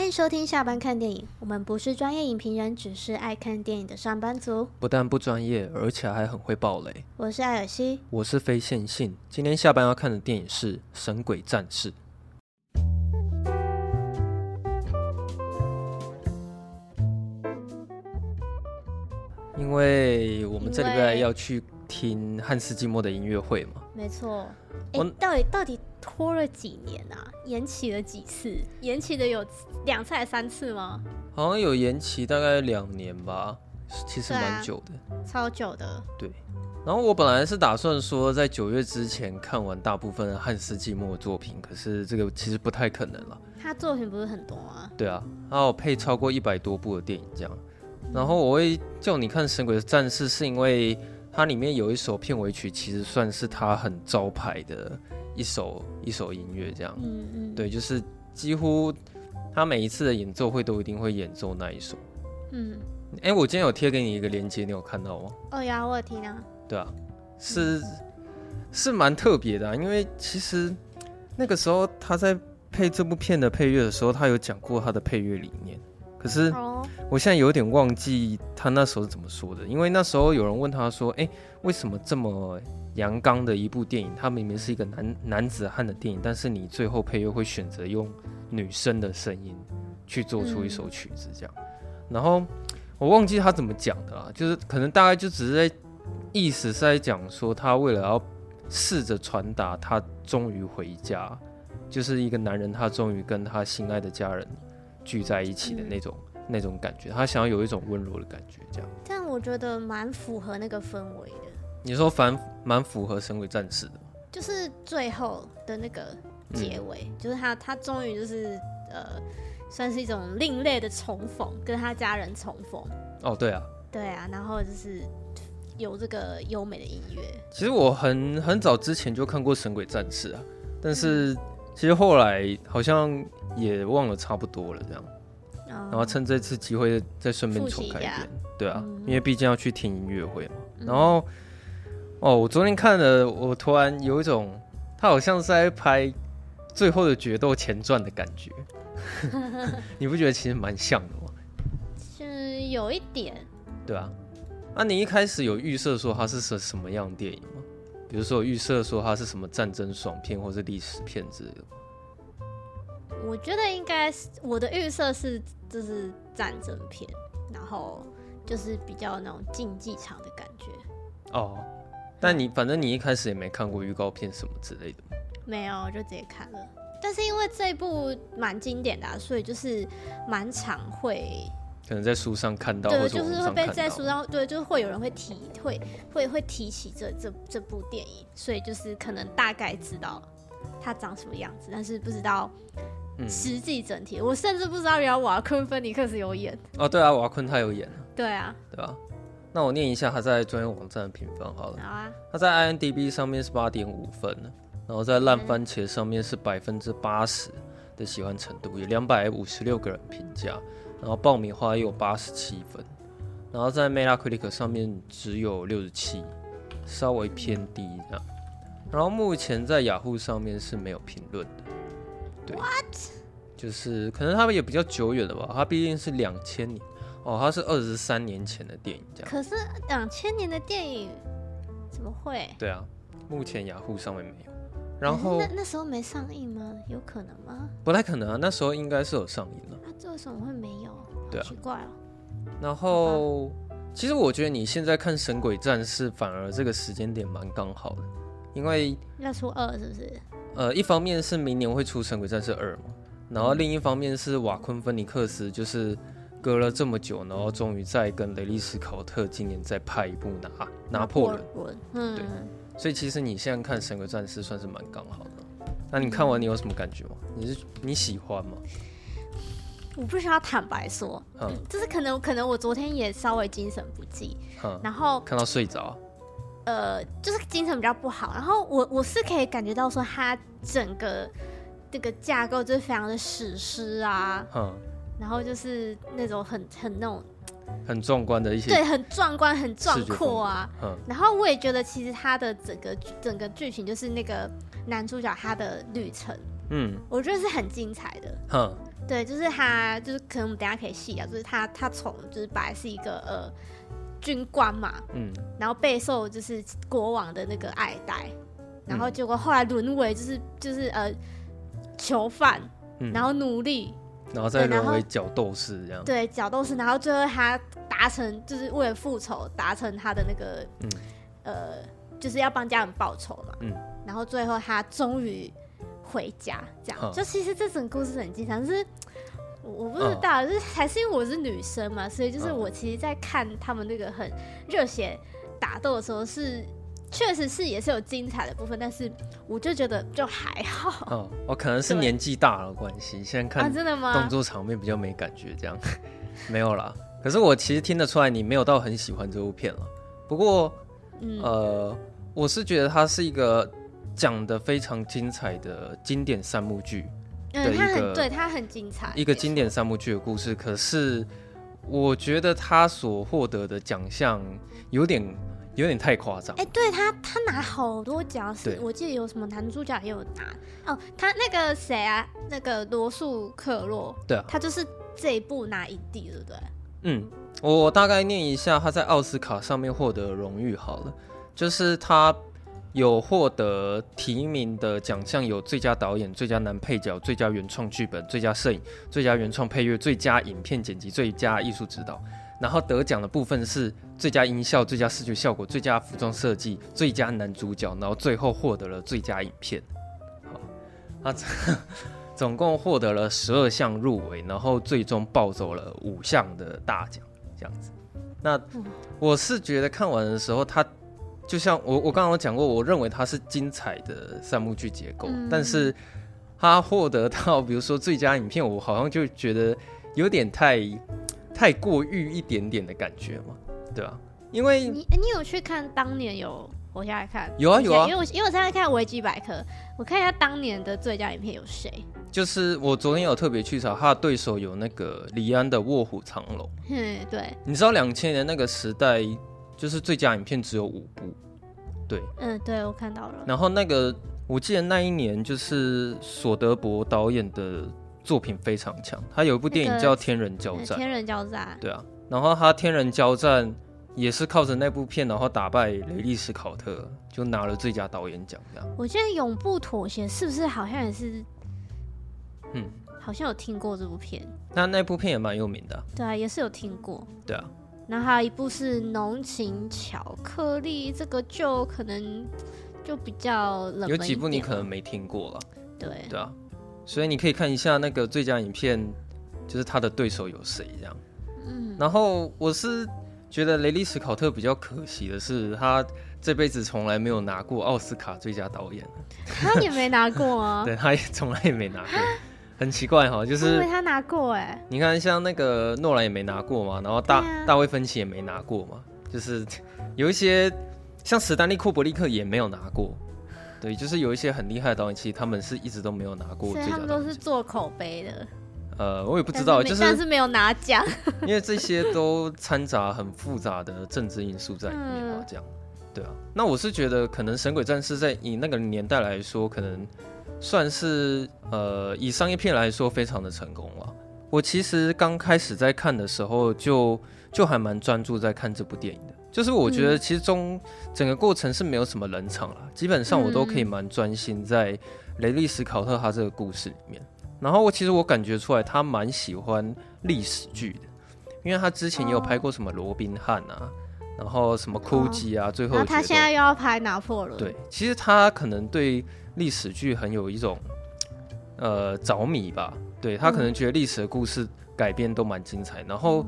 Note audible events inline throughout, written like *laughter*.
欢迎收听下班看电影。我们不是专业影评人，只是爱看电影的上班族。不但不专业，而且还很会爆雷。我是艾尔西，我是非线性。今天下班要看的电影是《神鬼战士》。因为我们这礼拜要去听汉斯季默的音乐会吗。没错。哎，到底到底拖了几年啊？延期了几次？延期的有两次还是三次吗？好像有延期，大概两年吧，其实蛮久的，啊，超久的。对。然后我本来是打算说在九月之前看完大部分汉斯季默的作品，可是这个其实不太可能了。他作品不是很多啊？对啊，他有配超过一百多部的电影这样。然后我会叫你看《神鬼战士》，是因为它里面有一首片尾曲，其实算是他很招牌的一首一首音乐，这样。嗯嗯。对，就是几乎他每一次的演奏会都一定会演奏那一首。嗯。哎，我今天有贴给你一个链接，你有看到吗？哦，有，我有听啊。对啊，是是蛮特别的啊，因为其实那个时候他在配这部片的配乐的时候，他有讲过他的配乐理念。可是我现在有点忘记他那时候是怎么说的，因为那时候有人问他说：“哎，为什么这么阳刚的一部电影，它明明是一个男男子汉的电影，但是你最后配乐会选择用女生的声音去做出一首曲子？”这样，然后我忘记他怎么讲的啦，就是可能大概就只是在意思是在讲说，他为了要试着传达他终于回家，就是一个男人，他终于跟他心爱的家人。聚在一起的那种、嗯、那种感觉，他想要有一种温柔的感觉，这样。但我觉得蛮符合那个氛围的。你说反蛮符合《神鬼战士》的，就是最后的那个结尾，嗯、就是他他终于就是呃，算是一种另类的重逢，跟他家人重逢。哦，对啊，对啊，然后就是有这个优美的音乐。其实我很很早之前就看过《神鬼战士》啊，但是。嗯其实后来好像也忘了差不多了，这样，然后趁这次机会再顺便重看一遍，对啊，因为毕竟要去听音乐会嘛。然后，哦，我昨天看了，我突然有一种，他好像是在拍《最后的决斗前传》的感觉，*laughs* 你不觉得其实蛮像的吗？是有一点，对啊。那你一开始有预设说它是什什么样的电影吗？比如说，预设说它是什么战争爽片或是历史片之类的。我觉得应该是我的预设是，就是战争片，然后就是比较那种竞技场的感觉。哦，但你反正你一开始也没看过预告片什么之类的。没有，就直接看了。但是因为这一部蛮经典的啊，所以就是蛮常会。可能在书上看到，对，就是会被在书上，对，就是会有人会提，会会会提起这这这部电影，所以就是可能大概知道它长什么样子，但是不知道实际整体。嗯、我甚至不知道原来瓦昆芬尼克斯有演哦，对啊，瓦昆他有演，对啊，对吧？那我念一下他在专业网站的评分好了，好啊，他在 IMDB 上面是八点五分，然后在烂番茄上面是百分之八十的喜欢程度，有两百五十六个人评价。然后爆米花也有八十七分，然后在 Metacritic 上面只有六十七，稍微偏低这样。然后目前在雅虎上面是没有评论的。对，What? 就是可能他们也比较久远了吧？它毕竟是两千年哦，它是二十三年前的电影这样。可是两千年的电影怎么会？对啊，目前雅虎上面没有。然后那那时候没上映吗？有可能吗？不太可能啊，那时候应该是有上映的。那、啊、这为什么会没有？对啊，奇怪哦。然后其实我觉得你现在看《神鬼战士》，反而这个时间点蛮刚好的，因为要出二是不是？呃，一方面是明年会出《神鬼战士二》嘛，然后另一方面是瓦昆芬尼克斯，就是隔了这么久，然后终于再跟雷利斯考特今年再拍一部拿拿破仑。嗯，对。所以其实你现在看《神鬼战士》算是蛮刚好的。那你看完你有什么感觉吗？你是你喜欢吗？我不需要坦白说，嗯，就是可能可能我昨天也稍微精神不济，嗯，然后看到睡着，呃，就是精神比较不好。然后我我是可以感觉到说，它整个这个架构就是非常的史诗啊，嗯，然后就是那种很很那种。很壮观的一些，对，很壮观，很壮阔啊。嗯，然后我也觉得，其实他的整个整个剧情就是那个男主角他的旅程，嗯，我觉得是很精彩的。嗯，对，就是他，就是可能我们等下可以细聊，就是他，他从就是本来是一个呃军官嘛，嗯，然后备受就是国王的那个爱戴，然后结果后来沦为就是就是呃囚犯，嗯、然后奴隶，然后再沦为角斗士这样，对，角斗士，然后最后他达成就是为了复仇达成他的那个，嗯，呃，就是要帮家人报仇嘛，嗯，然后最后他终于。回家这样，就其实这整个故事很精彩，是我不知道，就是还是因为我是女生嘛，所以就是我其实，在看他们那个很热血打斗的时候，是确实是也是有精彩的部分，但是我就觉得就还好。哦，我可能是年纪大了关系，现在看真的吗？动作场面比较没感觉，这样 *laughs* 没有啦。可是我其实听得出来，你没有到很喜欢这部片了。不过，呃，我是觉得它是一个。讲的非常精彩的经典三幕剧，嗯，它很对，它很精彩，一个经典三幕剧的故事。可是我觉得他所获得的奖项有点有点太夸张。哎，对他，他拿好多奖，是我记得有什么男主角也有拿。哦，他那个谁啊，那个罗素克洛，对啊，他就是这一部拿影帝，对不对？嗯，我大概念一下他在奥斯卡上面获得荣誉好了，就是他。有获得提名的奖项有最佳导演、最佳男配角、最佳原创剧本、最佳摄影、最佳原创配乐、最佳影片剪辑、最佳艺术指导。然后得奖的部分是最佳音效、最佳视觉效果、最佳服装设计、最佳男主角，然后最后获得了最佳影片。好，他 *laughs* 总共获得了十二项入围，然后最终抱走了五项的大奖，这样子。那我是觉得看完的时候，他。就像我我刚刚有讲过，我认为它是精彩的三幕剧结构，嗯、但是他获得到比如说最佳影片，我好像就觉得有点太太过誉一点点的感觉嘛，对啊？因为你你有去看当年有我现在看有啊有啊，因为我因为我现在看维基百科，我看一下当年的最佳影片有谁，就是我昨天有特别去查，他的对手有那个李安的《卧虎藏龙》，嗯，对，你知道两千年那个时代。就是最佳影片只有五部，对，嗯，对，我看到了。然后那个，我记得那一年就是索德伯导演的作品非常强，他有一部电影叫《天人交战》，天人交战，对啊。然后他《天人交战》也是靠着那部片，然后打败雷利斯考特，就拿了最佳导演奖。这样，我记得《永不妥协》是不是好像也是，嗯，好像有听过这部片。那那部片也蛮有名的，对啊，也是有听过，对啊。然后还有一部是《浓情巧克力》，这个就可能就比较冷门。有几部你可能没听过了，对对啊，所以你可以看一下那个最佳影片，就是他的对手有谁这样。嗯，然后我是觉得雷利·史考特比较可惜的是，他这辈子从来没有拿过奥斯卡最佳导演。他也没拿过啊？*laughs* 对，他也从来也没拿过。很奇怪哈，就是因为他拿过哎，你看像那个诺兰也没拿过嘛，然后大、啊、大卫芬奇也没拿过嘛，就是 *laughs* 有一些像史丹利库伯利克也没有拿过，对，就是有一些很厉害的导演，其实他们是一直都没有拿过。所以他们都是做口碑的。呃，我也不知道，就是但是没有拿奖，*laughs* 因为这些都掺杂很复杂的政治因素在里面嘛，这样，对啊。那我是觉得，可能《神鬼战士》在以那个年代来说，可能。算是呃，以商业片来说，非常的成功了。我其实刚开始在看的时候就，就就还蛮专注在看这部电影的。就是我觉得其实中整个过程是没有什么冷场了，基本上我都可以蛮专心在雷利史考特他这个故事里面。然后我其实我感觉出来他蛮喜欢历史剧的，因为他之前也有拍过什么罗宾汉啊，然后什么哭泣啊，最后他现在又要拍拿破仑。对，其实他可能对。历史剧很有一种，呃，着迷吧。对，他可能觉得历史的故事改编都蛮精彩。然后，《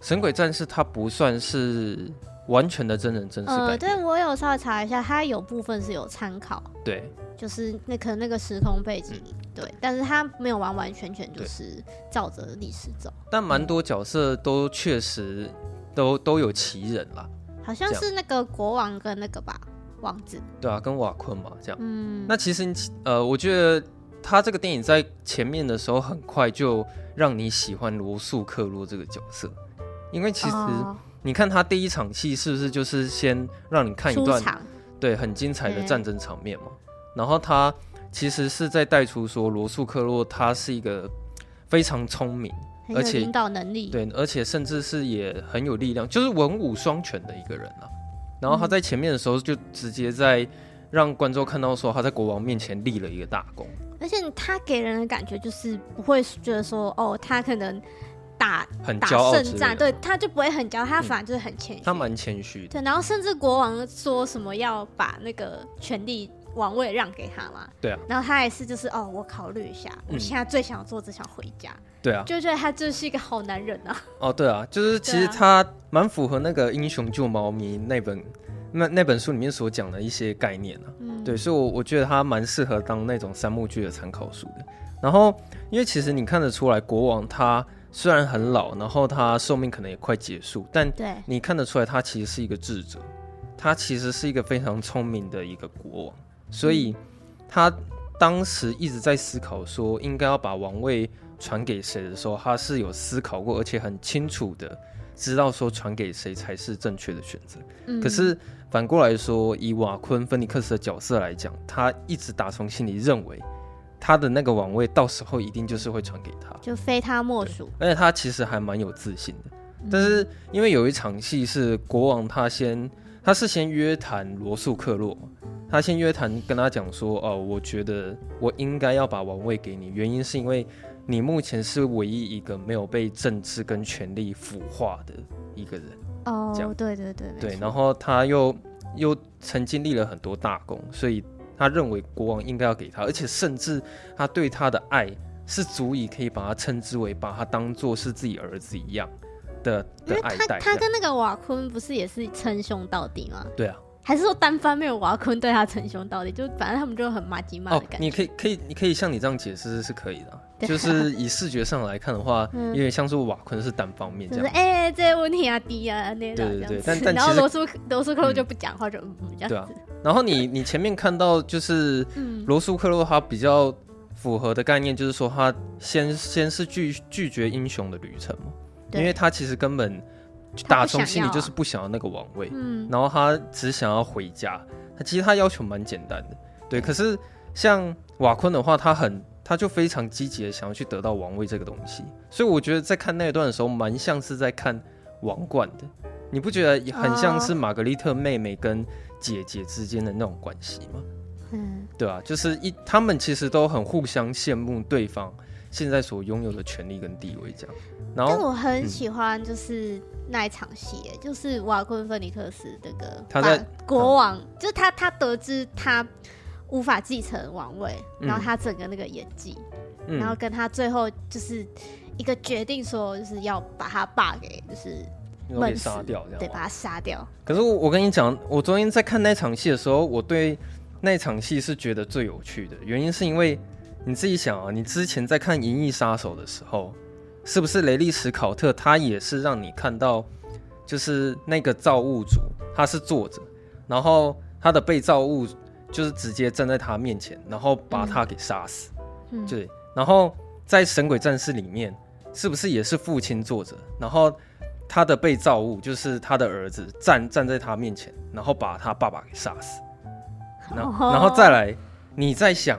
神鬼战士》他不算是完全的真人真事改编。呃，对，我有稍微查一下，它有部分是有参考。对，就是那可能那个时空背景，嗯、对，但是它没有完完全全就是照着历史走。但蛮多角色都确实都都有其人啦，好像是那个国王跟那个吧。王子对啊，跟瓦昆嘛，这样。嗯，那其实呃，我觉得他这个电影在前面的时候，很快就让你喜欢罗素克洛这个角色，因为其实你看他第一场戏是不是就是先让你看一段对很精彩的战争场面嘛？然后他其实是在带出说罗素克洛他是一个非常聪明，而且领导能力，对，而且甚至是也很有力量，就是文武双全的一个人啊。然后他在前面的时候，就直接在让观众看到说他在国王面前立了一个大功，而且他给人的感觉就是不会觉得说哦，他可能打很骄傲打胜战，对，他就不会很骄傲，他反而就是很谦虚，他蛮谦虚的，对，然后甚至国王说什么要把那个权力王位让给他嘛，对啊，然后他也是就是哦，我考虑一下，我现在最想做只想回家。对啊，就觉得他就是一个好男人啊！*laughs* 哦，对啊，就是其实他蛮符合那个《英雄救猫咪》那本那那本书里面所讲的一些概念啊。嗯，对，所以我，我我觉得他蛮适合当那种三幕剧的参考书的。然后，因为其实你看得出来，国王他虽然很老，然后他寿命可能也快结束，但对你看得出来，他其实是一个智者，他其实是一个非常聪明的一个国王，所以他当时一直在思考说，应该要把王位。传给谁的时候，他是有思考过，而且很清楚的知道说传给谁才是正确的选择。嗯。可是反过来说，以瓦昆·芬尼克斯的角色来讲，他一直打从心里认为他的那个王位到时候一定就是会传给他，就非他莫属。而且他其实还蛮有自信的。但是因为有一场戏是国王他先他是先约谈罗素克洛，他先约谈跟他讲说，哦，我觉得我应该要把王位给你，原因是因为。你目前是唯一一个没有被政治跟权力腐化的一个人哦，对对对对，然后他又又曾经立了很多大功，所以他认为国王应该要给他，而且甚至他对他的爱是足以可以把他称之为把他当做是自己儿子一样的的爱戴。他他跟那个瓦昆不是也是称兄道弟吗？对啊。还是说单方面瓦昆对他称兄道弟，就反正他们就很麻吉骂的感觉。哦，你可以可以你可以像你这样解释是可以的，啊，就是以视觉上来看的话，有点像是瓦昆是单方面这样。哎，欸，这些问题啊，低啊，那样。对对对，但但然后罗素罗素克洛就不讲话，就嗯这样子。对啊。然后你你前面看到就是罗素克洛他比较符合的概念，就是说他先先是拒拒绝英雄的旅程嘛，因为他其实根本。打从心里就是不想要那个王位，嗯，然后他只想要回家。他其实他要求蛮简单的，对。可是像瓦昆的话，他很他就非常积极的想要去得到王位这个东西。所以我觉得在看那一段的时候，蛮像是在看王冠的。你不觉得很像是玛格丽特妹妹跟姐姐之间的那种关系吗？嗯，对啊，就是一他们其实都很互相羡慕对方现在所拥有的权利跟地位这样。然后但我很喜欢就是。那一场戏，就是瓦昆·芬尼克斯这个他在国王，嗯、就是他，他得知他无法继承王位，嗯、然后他整个那个演技，嗯、然后跟他最后就是一个决定，说就是要把他爸给就是闷杀掉，对，把他杀掉。可是我我跟你讲，我昨天在看那场戏的时候，我对那场戏是觉得最有趣的，原因是因为你自己想啊，你之前在看《银翼杀手》的时候。是不是雷利史考特他也是让你看到，就是那个造物主他是坐着，然后他的被造物就是直接站在他面前，然后把他给杀死，嗯，对。然后在神鬼战士里面，是不是也是父亲坐着，然后他的被造物就是他的儿子站站在他面前，然后把他爸爸给杀死，然后然后再来，你在想。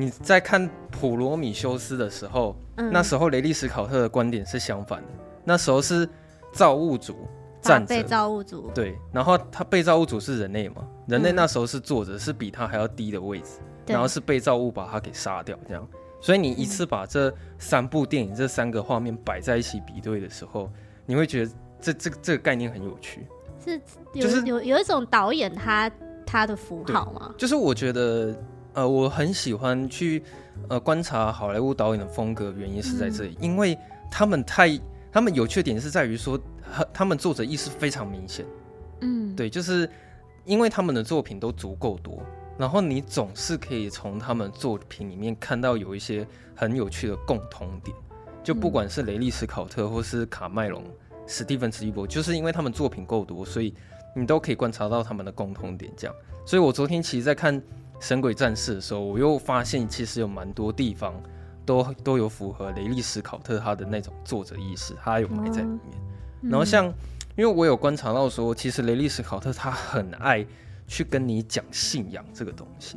你在看普罗米修斯的时候，嗯、那时候雷利斯考特的观点是相反的。那时候是造物主站着，被造物主对，然后他被造物主是人类嘛？人类那时候是坐着，是比他还要低的位置，嗯、然后是被造物把他给杀掉，这样。所以你一次把这三部电影、嗯、这三个画面摆在一起比对的时候，你会觉得这这这个概念很有趣。是，就是有有一种导演他他的符号吗？就是我觉得。呃，我很喜欢去呃观察好莱坞导演的风格，原因是在这里，嗯、因为他们太他们有缺点是在于说，他们作者意识非常明显。嗯，对，就是因为他们的作品都足够多，然后你总是可以从他们作品里面看到有一些很有趣的共同点，就不管是雷利史考特或是卡麦隆、史蒂芬史匹柏，就是因为他们作品够多，所以你都可以观察到他们的共同点。这样，所以我昨天其实在看。神鬼战士的时候，我又发现其实有蛮多地方都都有符合雷利史考特他的那种作者意识，他有埋在里面。嗯、然后像，因为我有观察到说，其实雷利史考特他很爱去跟你讲信仰这个东西。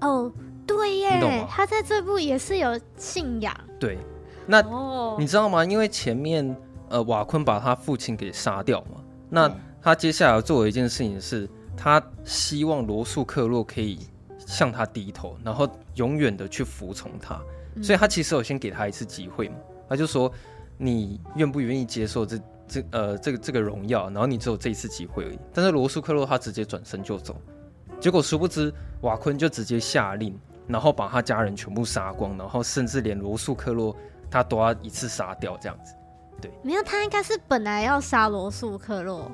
哦，对耶，他在这部也是有信仰。对，那你知道吗？因为前面呃瓦昆把他父亲给杀掉嘛，那他接下来要做的一件事情是，他希望罗素克洛可以向他低头，然后永远的去服从他。所以他其实有先给他一次机会嘛，他就说你愿不愿意接受这这呃这个这个荣耀，然后你只有这一次机会而已。但是罗素克洛他直接转身就走，结果殊不知瓦昆就直接下令，然后把他家人全部杀光，然后甚至连罗素克洛他都要一次杀掉这样子。对，没有，他应该是本来要杀罗素克洛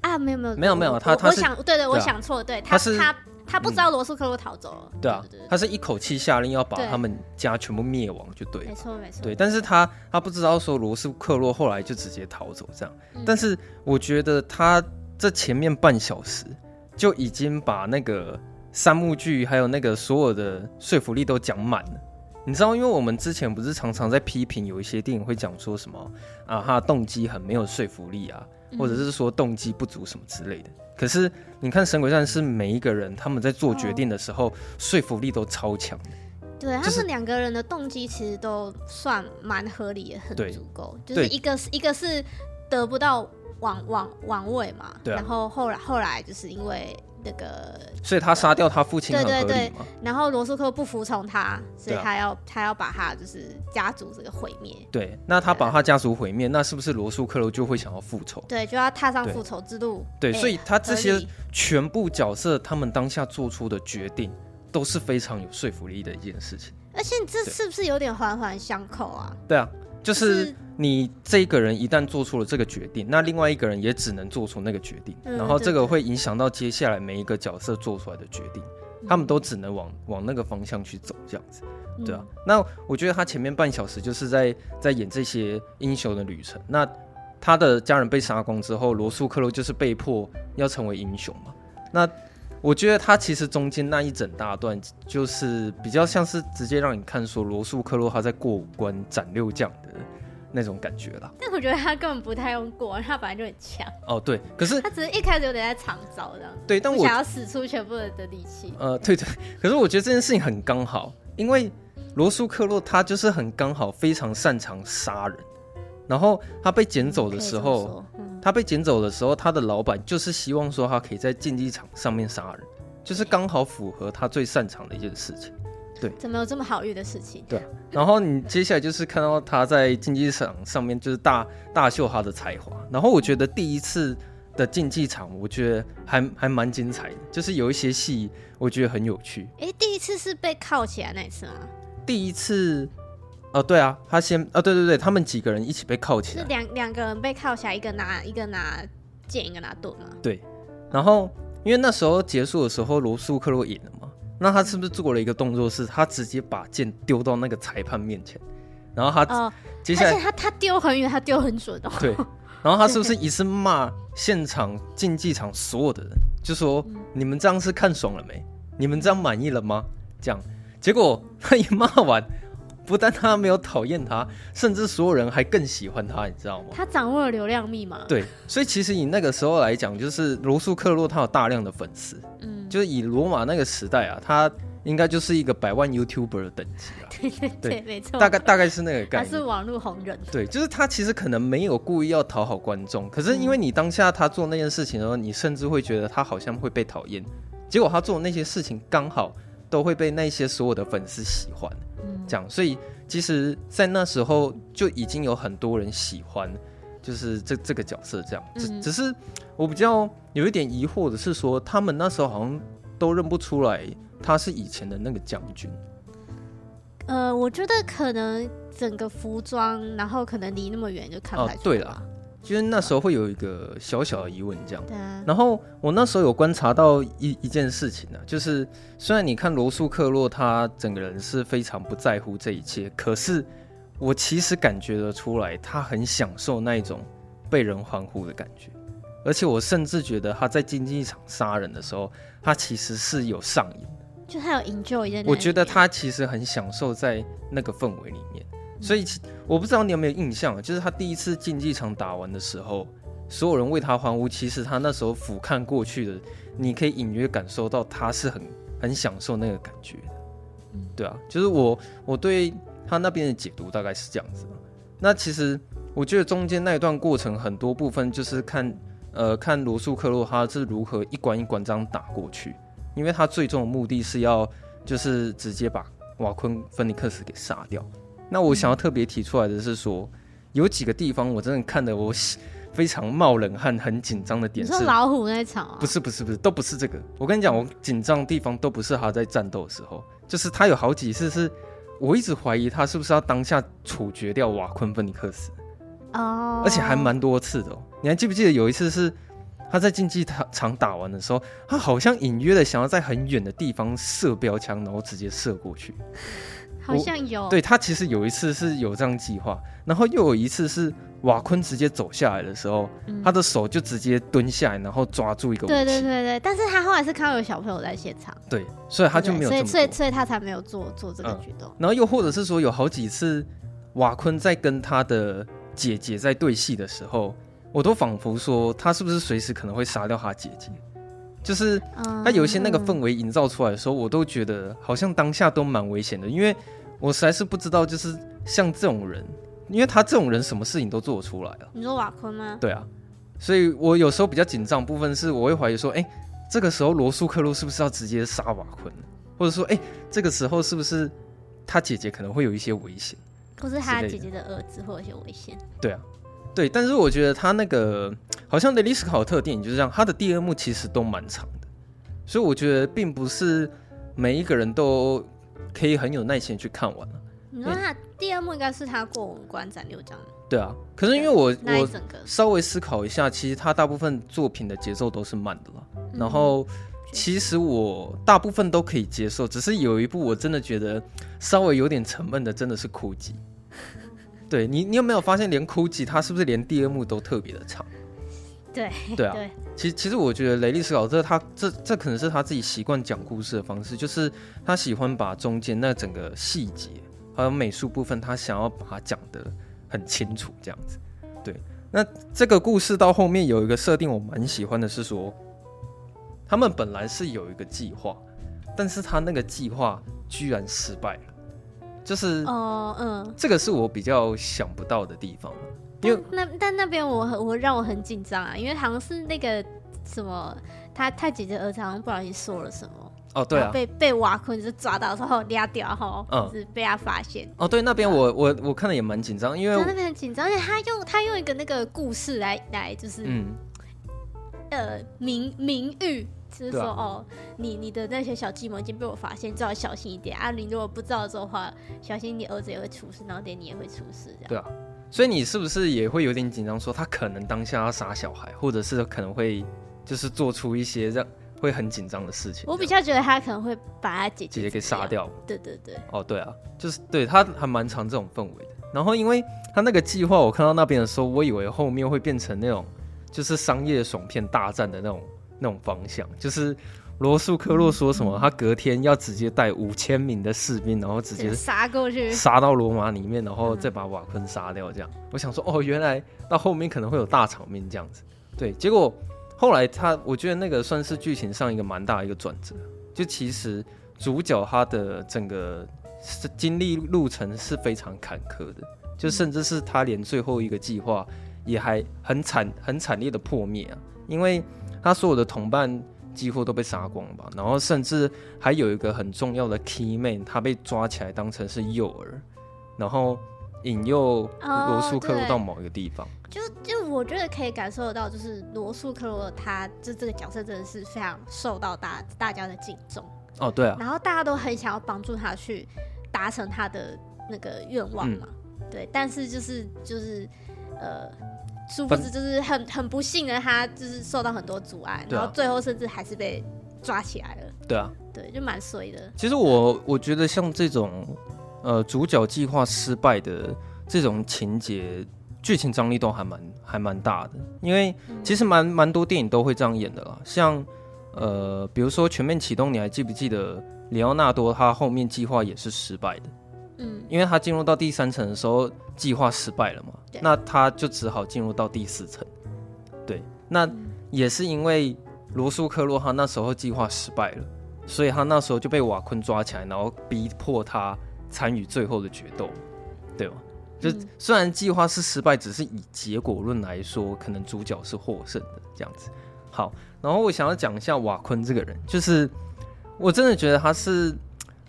啊，没有没有没有没有，他他我想对对，对，我想错，对他是他。他不知道罗素克洛逃走了。嗯，对啊，他是一口气下令要把他们家全部灭亡，就对，没错没错。对，但是他他不知道说罗素克洛后来就直接逃走这样，嗯，但是我觉得他这前面半小时就已经把那个三幕剧还有那个所有的说服力都讲满了，你知道，因为我们之前不是常常在批评有一些电影会讲说什么啊，他的动机很没有说服力啊，或者是说动机不足什么之类的。可是你看《神鬼战士》，每一个人他们在做决定的时候，说服力都超强的。对，他们两个人的动机其实都算蛮合理也，很足够。就是一个是一个是得不到王王王位嘛，然后后来后来就是因为。那个，所以他杀掉他父亲，对对对。然后罗素克不服从他，所以他要、啊、他要把他就是家族这个毁灭。对，那他把他家族毁灭，那是不是罗素克罗就会想要复仇？对，就要踏上复仇之路。对，对欸、所以他这些全部角色，他们当下做出的决定都是非常有说服力的一件事情。而且这是不是有点环环相扣啊？对啊。就是你这一个人一旦做出了这个决定，那另外一个人也只能做出那个决定，嗯、然后这个会影响到接下来每一个角色做出来的决定，嗯、他们都只能往往那个方向去走，这样子，对啊。嗯、那我觉得他前面半小时就是在在演这些英雄的旅程。那他的家人被杀光之后，罗素克洛就是被迫要成为英雄嘛。那我觉得他其实中间那一整大段，就是比较像是直接让你看说罗素克洛他在过五关斩六将的那种感觉啦。但我觉得他根本不太用过，他本来就很强。哦，对，可是他只是一开始有点在藏招这样。对，但我想要使出全部的力气。呃，对对，*laughs* 可是我觉得这件事情很刚好，因为罗素克洛他就是很刚好，非常擅长杀人。然后他被捡走的时候，嗯、他被捡走的时候，他的老板就是希望说他可以在竞技场上面杀人，就是刚好符合他最擅长的一件事情。对，怎么有这么好运的事情？对。然后你接下来就是看到他在竞技场上面就是大大秀他的才华。然后我觉得第一次的竞技场，我觉得还还蛮精彩的，就是有一些戏我觉得很有趣。哎，第一次是被铐起来那一次吗？第一次。哦，对啊，他先，哦，对对对，他们几个人一起被铐起来，是两两个人被铐起来，一个拿一个拿剑，一个拿盾嘛。对，然后因为那时候结束的时候，罗素克洛赢了嘛，那他是不是做了一个动作，是他直接把剑丢到那个裁判面前，然后他，哦，接下来，他他丢很远，他丢很准哦。对，然后他是不是一次骂现场竞技场所有的人，就说，嗯，你们这样是看爽了没？你们这样满意了吗？这样，结果他一骂完。不但他没有讨厌他，甚至所有人还更喜欢他，你知道吗？他掌握了流量密码。对，所以其实以那个时候来讲，就是罗素克洛他有大量的粉丝，嗯，就是以罗马那个时代啊，他应该就是一个百万 YouTuber 的等级啊。*laughs* 对对对，没错，大概大概是那个概念。他是网络红人。对，就是他其实可能没有故意要讨好观众，可是因为你当下他做那件事情的时候，你甚至会觉得他好像会被讨厌，结果他做的那些事情刚好都会被那些所有的粉丝喜欢。这样，所以其实，在那时候就已经有很多人喜欢，就是这这个角色这样。只、嗯、只是我比较有一点疑惑的是说，他们那时候好像都认不出来他是以前的那个将军。呃，我觉得可能整个服装，然后可能离那么远就看不出来。哦，对了。其实那时候会有一个小小的疑问，这样。对啊。然后我那时候有观察到一一件事情呢，就是虽然你看罗素克洛他整个人是非常不在乎这一切，可是我其实感觉得出来，他很享受那一种被人欢呼的感觉。而且我甚至觉得他在竞技场杀人的时候，他其实是有上瘾的。就他有 enjoy。我觉得他其实很享受在那个氛围里面。所以，我不知道你有没有印象，就是他第一次竞技场打完的时候，所有人为他欢呼。其实他那时候俯瞰过去的，你可以隐约感受到他是很很享受那个感觉的。对啊，就是我我对他那边的解读大概是这样子。那其实我觉得中间那一段过程很多部分就是看，呃，看罗素克洛他是如何一关一关这样打过去，因为他最终的目的是要就是直接把瓦昆芬尼克斯给杀掉。那我想要特别提出来的是说，有几个地方我真的看的我非常冒冷汗、很紧张的点是。你说老虎那场啊？不是不是不是，都不是这个。我跟你讲，我紧张的地方都不是他在战斗的时候，就是他有好几次是，我一直怀疑他是不是要当下处决掉瓦昆芬尼克斯。哦。而且还蛮多次的哦。你还记不记得有一次是他在竞技场打完的时候，他好像隐约的想要在很远的地方射标枪，然后直接射过去。好像有，对，他其实有一次是有这样计划，然后又有一次是瓦昆直接走下来的时候，嗯、他的手就直接蹲下来，然后抓住一个武器。对对对对，但是他后来是看到有小朋友在现场，对，所以他就没有所以所以所以他才没有做做这个举动，嗯。然后又或者是说有好几次瓦昆在跟他的姐姐在对戏的时候，我都仿佛说他是不是随时可能会杀掉他姐姐，就是他有一些那个氛围营造出来的时候，我都觉得好像当下都蛮危险的，因为。我实在是不知道，就是像这种人，因为他这种人什么事情都做得出来啊。你说瓦昆吗？对啊，所以我有时候比较紧张部分是，我会怀疑说，哎、欸，这个时候罗素克洛是不是要直接杀瓦昆，或者说，哎、欸，这个时候是不是他姐姐可能会有一些危险，或是他姐姐的儿子会有一些危险？对啊，对，但是我觉得他那个好像雷利·史考特电影就是这样，他的第二幕其实都蛮长的，所以我觉得并不是每一个人都。可以很有耐心去看完了。你说他第二幕应该是他过五关斩六将。对啊，可是因为我我稍微思考一下，其实他大部分作品的节奏都是慢的了。嗯、然后其实我大部分都可以接受，只是有一部我真的觉得稍微有点沉闷的，真的是哭泣。对你，你有没有发现连哭泣他是不是连第二幕都特别的长？对对啊，对其实其实我觉得雷利·斯考特他这这可能是他自己习惯讲故事的方式，就是他喜欢把中间那整个细节还有美术部分，他想要把它讲得很清楚这样子。对，那这个故事到后面有一个设定我蛮喜欢的是说，他们本来是有一个计划，但是他那个计划居然失败了，就是哦嗯，这个是我比较想不到的地方。因为那但那边我我让我很紧张啊，因为好像是那个什么，他他姐姐儿子好像不小心说了什么哦，对啊，被被瓦昆就抓到之后拉掉哈，嗯，是被他发现哦，对，那边我我我看的也蛮紧张，因为他那边很紧张，而且他用他用一个那个故事来来就是嗯。呃名名誉，就是说、啊、哦，你你的那些小计谋已经被我发现，最好小心一点。啊，你如果不知道的话，小心你儿子也会出事，然后连你也会出事，这样。对啊。所以你是不是也会有点紧张？说他可能当下要杀小孩，或者是可能会就是做出一些让会很紧张的事情。我比较觉得他可能会把他姐姐姐姐给杀掉。对对对。哦，对啊，就是对他还蛮常这种氛围的。然后因为他那个计划，我看到那边的时候，我以为后面会变成那种就是商业爽片大战的那种那种方向，就是。罗素克洛说什么？他隔天要直接带五千名的士兵，然后直接杀过去，杀到罗马里面，然后再把瓦昆杀掉。这样，我想说，哦，原来到后面可能会有大场面这样子。对，结果后来他，我觉得那个算是剧情上一个蛮大的一个转折。就其实主角他的整个经历路程是非常坎坷的，就甚至是他连最后一个计划也还很惨、很惨烈的破灭啊，因为他所有的同伴。几乎都被杀光了吧，然后甚至还有一个很重要的 key man，他被抓起来当成是诱饵，然后引诱罗素克洛到某一个地方。哦、就就我觉得可以感受得到，就是罗素克洛他就这个角色真的是非常受到大大家的敬重。哦，对啊，然后大家都很想要帮助他去达成他的那个愿望嘛，嗯、对，但是就是就是呃。殊不知，就是很很不幸的，他就是受到很多阻碍，然后最后甚至还是被抓起来了。对啊，对，就蛮衰的。其实我我觉得像这种呃主角计划失败的这种情节，剧情张力都还蛮还蛮大的，因为其实蛮蛮多电影都会这样演的啦。像呃，比如说《全面启动》，你还记不记得里奥纳多他后面计划也是失败的？嗯，因为他进入到第三层的时候，计划失败了嘛，那他就只好进入到第四层。对，那也是因为罗素克洛哈那时候计划失败了，所以他那时候就被瓦昆抓起来，然后逼迫他参与最后的决斗，对吧？就虽然计划是失败，只是以结果论来说，可能主角是获胜的这样子。好，然后我想要讲一下瓦昆这个人，就是我真的觉得他是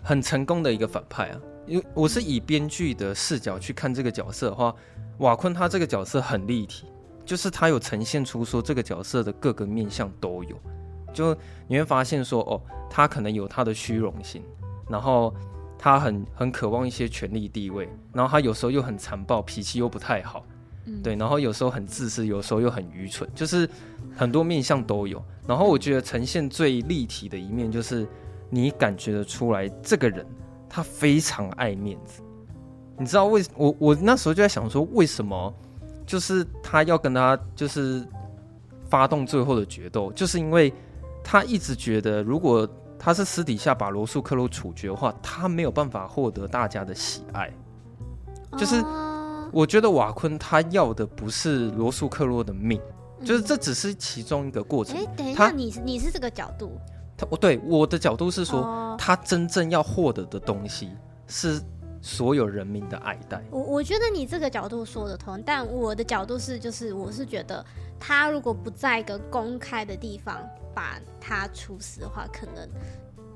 很成功的一个反派啊。因为我是以编剧的视角去看这个角色的话，瓦昆他这个角色很立体，就是他有呈现出说这个角色的各个面相都有。就你会发现说，哦，他可能有他的虚荣心，然后。他很很渴望一些权力地位，然后他有时候又很残暴，脾气又不太好，嗯，对，然后有时候很自私，有时候又很愚蠢，就是很多面相都有。然后我觉得呈现最立体的一面，就是你感觉得出来，这个人他非常爱面子。你知道为我我那时候就在想说，为什么就是他要跟他就是发动最后的决斗，就是因为他一直觉得如果。他是私底下把罗素克洛处决的话，他没有办法获得大家的喜爱。就是我觉得瓦昆他要的不是罗素克洛的命，就是这只是其中一个过程。哎，等一下，你是你是这个角度？他我对我的角度是说，他真正要获得的东西是所有人民的爱戴。我我觉得你这个角度说得通，但我的角度是，就是我是觉得他如果不在一个公开的地方。把他处死的话，可能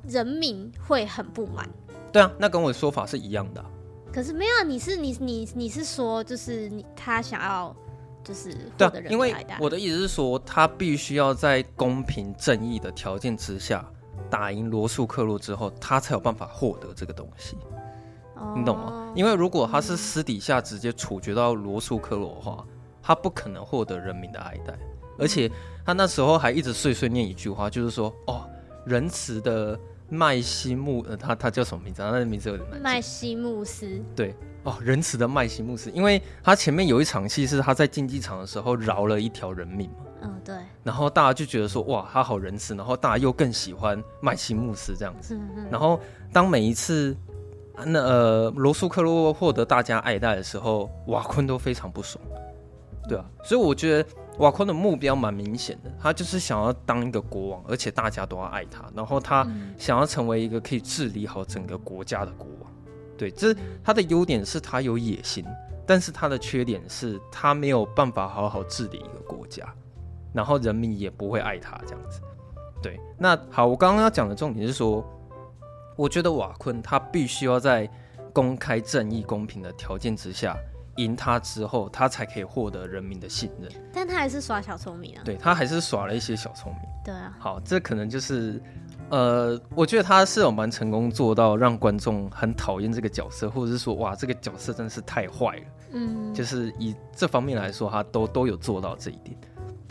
人民会很不满。对啊，那跟我的说法是一样的啊。可是没有，你是你你你是说，就是你他想要就是获得人民爱戴。因为我的意思是说，他必须要在公平正义的条件之下打赢罗素克洛之后，他才有办法获得这个东西。哦，你懂吗？因为如果他是私底下直接处决到罗素克洛的话，他不可能获得人民的爱戴，而且。他那时候还一直碎碎念一句话，就是说：“哦，仁慈的麦西穆，呃，他他叫什么名字？他的名字有点难。”麦西穆斯。对，哦，仁慈的麦西穆斯，因为他前面有一场戏是他在竞技场的时候饶了一条人命嘛。嗯，对。然后大家就觉得说：“哇，他好仁慈。”然后大家又更喜欢麦西穆斯这样子。嗯嗯。然后当每一次那呃罗素克洛获得大家爱戴的时候，瓦昆都非常不爽。对啊，所以我觉得。瓦昆的目标蛮明显的，他就是想要当一个国王，而且大家都要爱他。然后他想要成为一个可以治理好整个国家的国王。对，这他的优点是他有野心，但是他的缺点是他没有办法好好治理一个国家，然后人民也不会爱他这样子。对，那好，我刚刚要讲的重点是说，我觉得瓦昆他必须要在公开、正义、公平的条件之下。赢他之后，他才可以获得人民的信任。但他还是耍小聪明啊。对，他还是耍了一些小聪明。对啊。好，这可能就是，呃，我觉得他是有蛮成功做到让观众很讨厌这个角色，或者是说，哇，这个角色真的是太坏了。嗯。就是以这方面来说，他都都有做到这一点。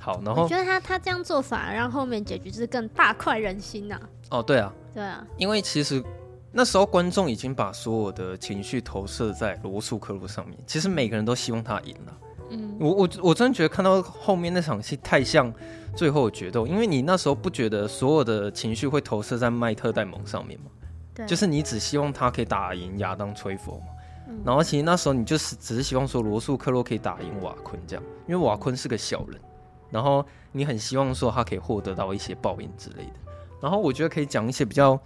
好，然后我觉得他他这样做反而让后面结局就是更大快人心呐、啊。哦，对啊。对啊。因为其实。那时候观众已经把所有的情绪投射在罗素克洛上面，其实每个人都希望他赢了。嗯，我我我真的觉得看到后面那场戏太像最后的决斗，因为你那时候不觉得所有的情绪会投射在麦特戴蒙上面吗？对，就是你只希望他可以打赢亚当崔佛嘛。嗯，然后其实那时候你就是只是希望说罗素克洛可以打赢瓦昆这样，因为瓦昆是个小人，然后你很希望说他可以获得到一些报应之类的。然后我觉得可以讲一些比较。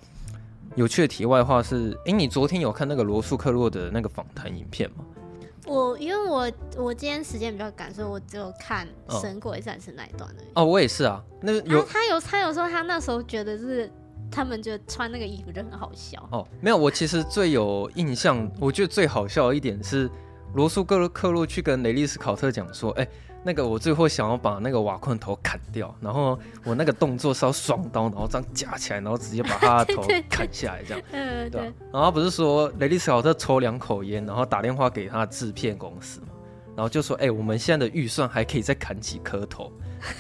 有趣的题外话是，哎、欸，你昨天有看那个罗素克洛的那个访谈影片吗？我因为我我今天时间比较赶，所以我只有看《神鬼战士》那一段而已。哦，我也是啊。那有、啊、他有他有说他那时候觉得是他们觉得穿那个衣服就很好笑。哦，没有，我其实最有印象，我觉得最好笑的一点是罗素克洛克洛去跟雷利斯考特讲说，哎、欸。那个我最后想要把那个瓦昆头砍掉，然后我那个动作是要双刀，然后这样夹起来，然后直接把他的 *laughs* 头砍下来，这样，对，对。然后不是说雷利斯考特抽两口烟，然后打电话给他的制片公司嘛，然后就说，哎、欸，我们现在的预算还可以再砍几颗头，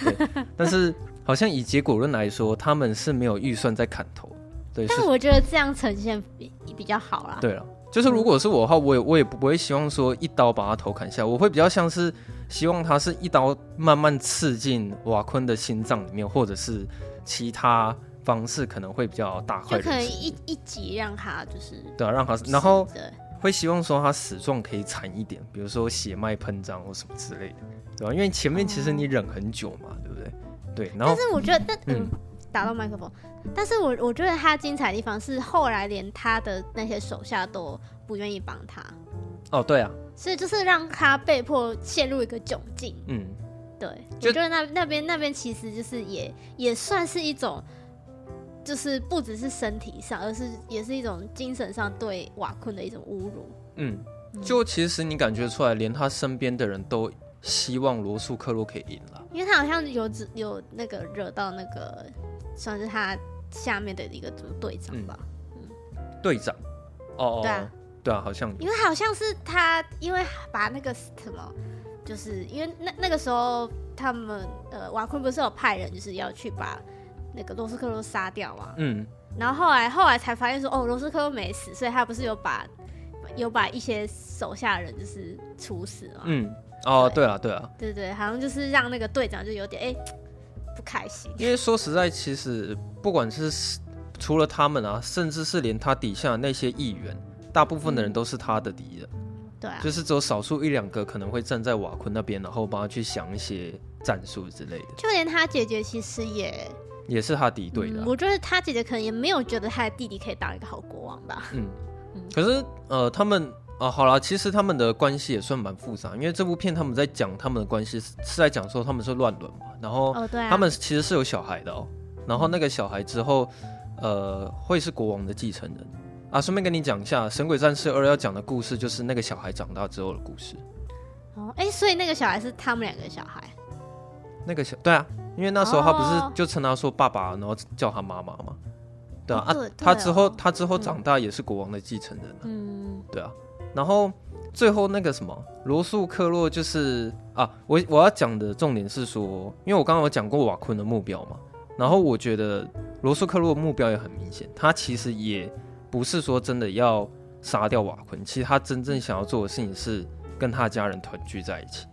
对。*laughs* 但是好像以结果论来说，他们是没有预算再砍头，对。但我觉得这样呈现比比较好啦。对了，就是如果是我的话，我也我也不会希望说一刀把他头砍下，我会比较像是。希望他是一刀慢慢刺进瓦昆的心脏里面，或者是其他方式可能会比较大块。就可能一一集让他就是对啊，让他然后会希望说他死状可以惨一点，比如说血脉喷张或什么之类的，对吧？因为前面其实你忍很久嘛，对不对？对。然后但是我觉得，但嗯，打到麦克风。但是我我觉得他精彩的地方是后来连他的那些手下都不愿意帮他。哦，对啊，所以就是让他被迫陷入一个窘境。嗯，对，就我觉得那那边那边其实就是也也算是一种，就是不只是身体上，而是也是一种精神上对瓦昆的一种侮辱。嗯，就其实你感觉出来，连他身边的人都希望罗素克洛可以赢了，因为他好像有有那个惹到那个算是他下面的一个队长吧。嗯，队长。哦，对啊。对啊，好像因为好像是他，因为把那个什么，就是因为那那个时候他们呃瓦昆不是有派人就是要去把那个罗斯克洛杀掉嘛，嗯，然后后来后来才发现说哦罗斯克洛没死，所以他不是有把有把一些手下人就是处死嘛，嗯，哦对。啊对啊，对对，好像就是让那个队长就有点哎不开心，因为说实在，其实不管是除了他们啊，甚至是连他底下的那些议员。大部分的人都是他的敌人，对啊，就是只有少数一两个可能会站在瓦昆那边，然后帮他去想一些战术之类的。就连他姐姐其实也也是他敌对的、啊嗯。我觉得他姐姐可能也没有觉得他的弟弟可以当一个好国王吧。嗯嗯。可是呃，他们啊、呃，好了，其实他们的关系也算蛮复杂，因为这部片他们在讲他们的关系是是在讲说他们是乱伦嘛，然后他们其实是有小孩的哦，然后那个小孩之后呃会是国王的继承人。啊，顺便跟你讲一下，《神鬼战士二》要讲的故事就是那个小孩长大之后的故事。哦，哎、欸，所以那个小孩是他们两个小孩。那个小对啊，因为那时候他不是就称他说爸爸，然后叫他妈妈吗？对啊，他之后他之后长大也是国王的继承人、啊。嗯，对啊。然后最后那个什么罗素克洛就是啊，我我要讲的重点是说，因为我刚刚有讲过瓦昆的目标嘛，然后我觉得罗素克洛的目标也很明显，他其实也。不是说真的要杀掉瓦昆，其实他真正想要做的事情是跟他家人团聚在一起，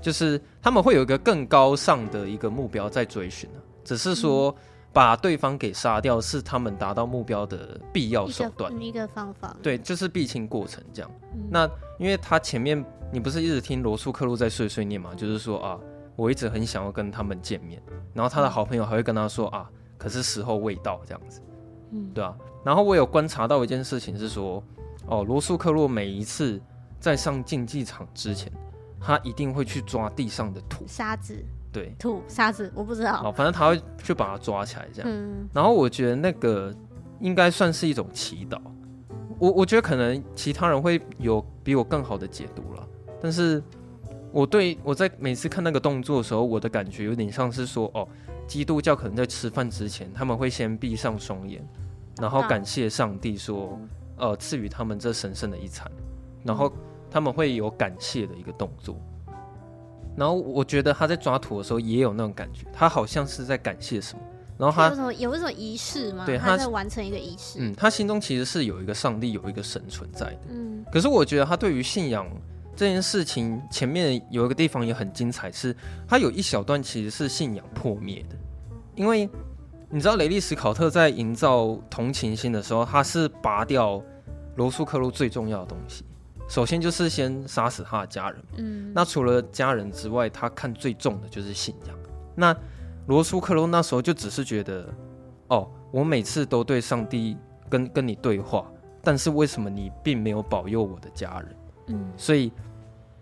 就是他们会有一个更高尚的一个目标在追寻啊，只是说把对方给杀掉是他们达到目标的必要手段，一个方法。对，就是必经过程这样。那因为他前面你不是一直听罗素克洛在碎碎念嘛，就是说啊，我一直很想要跟他们见面，然后他的好朋友还会跟他说啊，可是时候未到这样子，嗯，对啊。然后我有观察到一件事情是说，哦，罗素克洛每一次在上竞技场之前，他一定会去抓地上的土沙子，对，土沙子，我不知道。哦，反正他会去把它抓起来这样。嗯。然后我觉得那个应该算是一种祈祷。我我觉得可能其他人会有比我更好的解读了，但是我对我在每次看那个动作的时候，我的感觉有点像是说，哦，基督教可能在吃饭之前，他们会先闭上双眼。然后感谢上帝说，呃，赐予他们这神圣的一餐，然后他们会有感谢的一个动作。然后我觉得他在抓土的时候也有那种感觉，他好像是在感谢什么。然后他有什么有一种仪式吗？对，他在完成一个仪式。嗯，他心中其实是有一个上帝，有一个神存在的。嗯。可是我觉得他对于信仰这件事情，前面有一个地方也很精彩，是他有一小段其实是信仰破灭的，因为。你知道雷利·斯考特在营造同情心的时候，他是拔掉罗素克洛最重要的东西。首先就是先杀死他的家人。嗯，那除了家人之外，他看最重的就是信仰。那罗素克洛那时候就只是觉得，哦，我每次都对上帝跟跟你对话，但是为什么你并没有保佑我的家人？嗯，所以。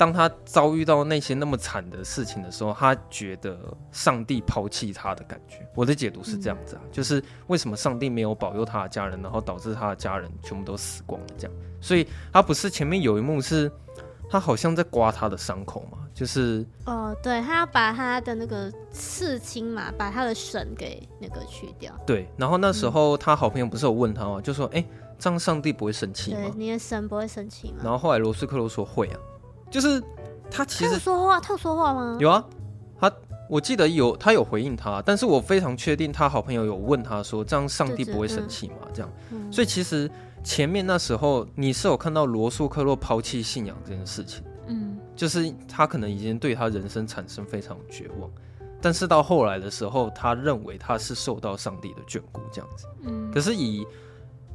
当他遭遇到那些那么惨的事情的时候，他觉得上帝抛弃他的感觉。我的解读是这样子啊，就是为什么上帝没有保佑他的家人，然后导致他的家人全部都死光了这样。所以他不是前面有一幕是，他好像在刮他的伤口嘛，就是哦，对，他要把他的那个刺青嘛，把他的神给那个去掉。对，然后那时候他好朋友不是有问他嘛？就说：“哎，这样上帝不会生气吗？对，你的神不会生气吗？”然后后来罗斯克罗说：“会啊。”就是他其实说话，他有说话吗？有啊，他我记得有他有回应他，但是我非常确定他好朋友有问他说，这样上帝不会生气吗？这样，嗯、所以其实前面那时候你是有看到罗素克洛抛弃信仰这件事情，嗯，就是他可能已经对他人生产生非常绝望，但是到后来的时候，他认为他是受到上帝的眷顾这样子，嗯，可是以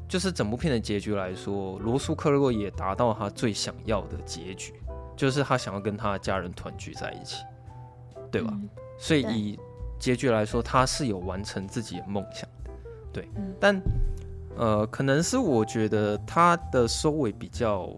就是整部片的结局来说，罗素克洛也达到他最想要的结局。就是他想要跟他的家人团聚在一起，对吧？嗯、所以以结局来说，他是有完成自己的梦想的，对。嗯、但呃，可能是我觉得他的收尾比较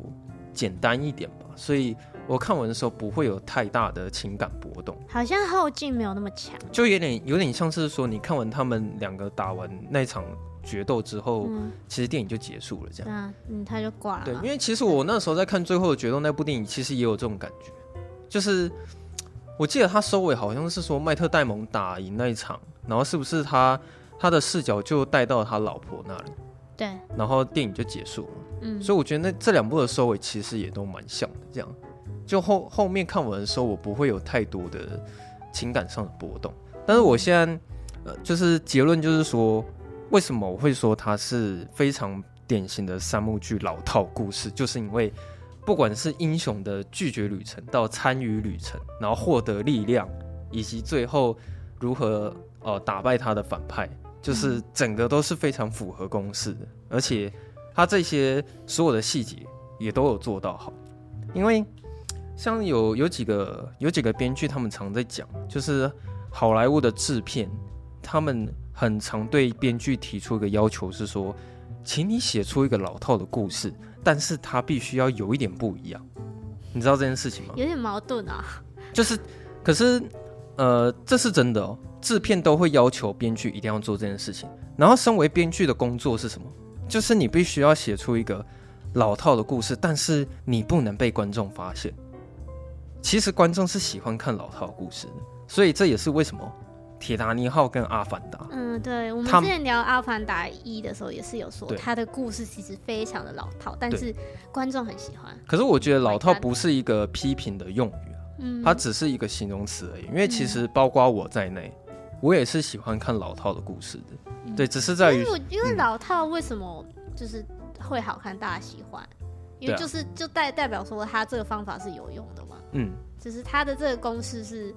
简单一点吧，所以我看完的时候不会有太大的情感波动。好像后劲没有那么强，就有点有点像是说，你看完他们两个打完那场决斗之后，嗯、其实电影就结束了，这样。啊，嗯，他就挂了。对，因为其实我那时候在看最后的决斗那部电影，其实也有这种感觉，就是我记得他收尾好像是说麦特戴蒙打赢那一场，然后是不是他？他的视角就带到他老婆那里，对，然后电影就结束了。嗯，所以我觉得那这两部的收尾其实也都蛮像的。这样，就后后面看完的时候，我不会有太多的情感上的波动。但是我现在，呃，就是结论就是说，为什么我会说它是非常典型的三幕剧老套故事，就是因为不管是英雄的拒绝旅程，到参与旅程，然后获得力量，以及最后如何呃打败他的反派。就是整个都是非常符合公式的，而且他这些所有的细节也都有做到好。因为像有有几个有几个编剧，他们常在讲，就是好莱坞的制片，他们很常对编剧提出一个要求，是说，请你写出一个老套的故事，但是它必须要有一点不一样。你知道这件事情吗？有点矛盾啊。就是，可是，呃，这是真的哦。制片都会要求编剧一定要做这件事情，然后身为编剧的工作是什么？就是你必须要写出一个老套的故事，但是你不能被观众发现。其实观众是喜欢看老套的故事的，所以这也是为什么《铁达尼号》跟《阿凡达》，嗯，对，我们之前聊《阿凡达一》的时候也是有说，他的故事其实非常的老套，但是观众很喜欢。可是我觉得老套不是一个批评的用语啊，嗯，它只是一个形容词而已，因为其实包括我在内。我也是喜欢看老套的故事的，嗯、对，只是在于，因为老套为什么就是会好看，大家喜欢，因为就是就代代表说他这个方法是有用的嘛，嗯，就是他的这个公式是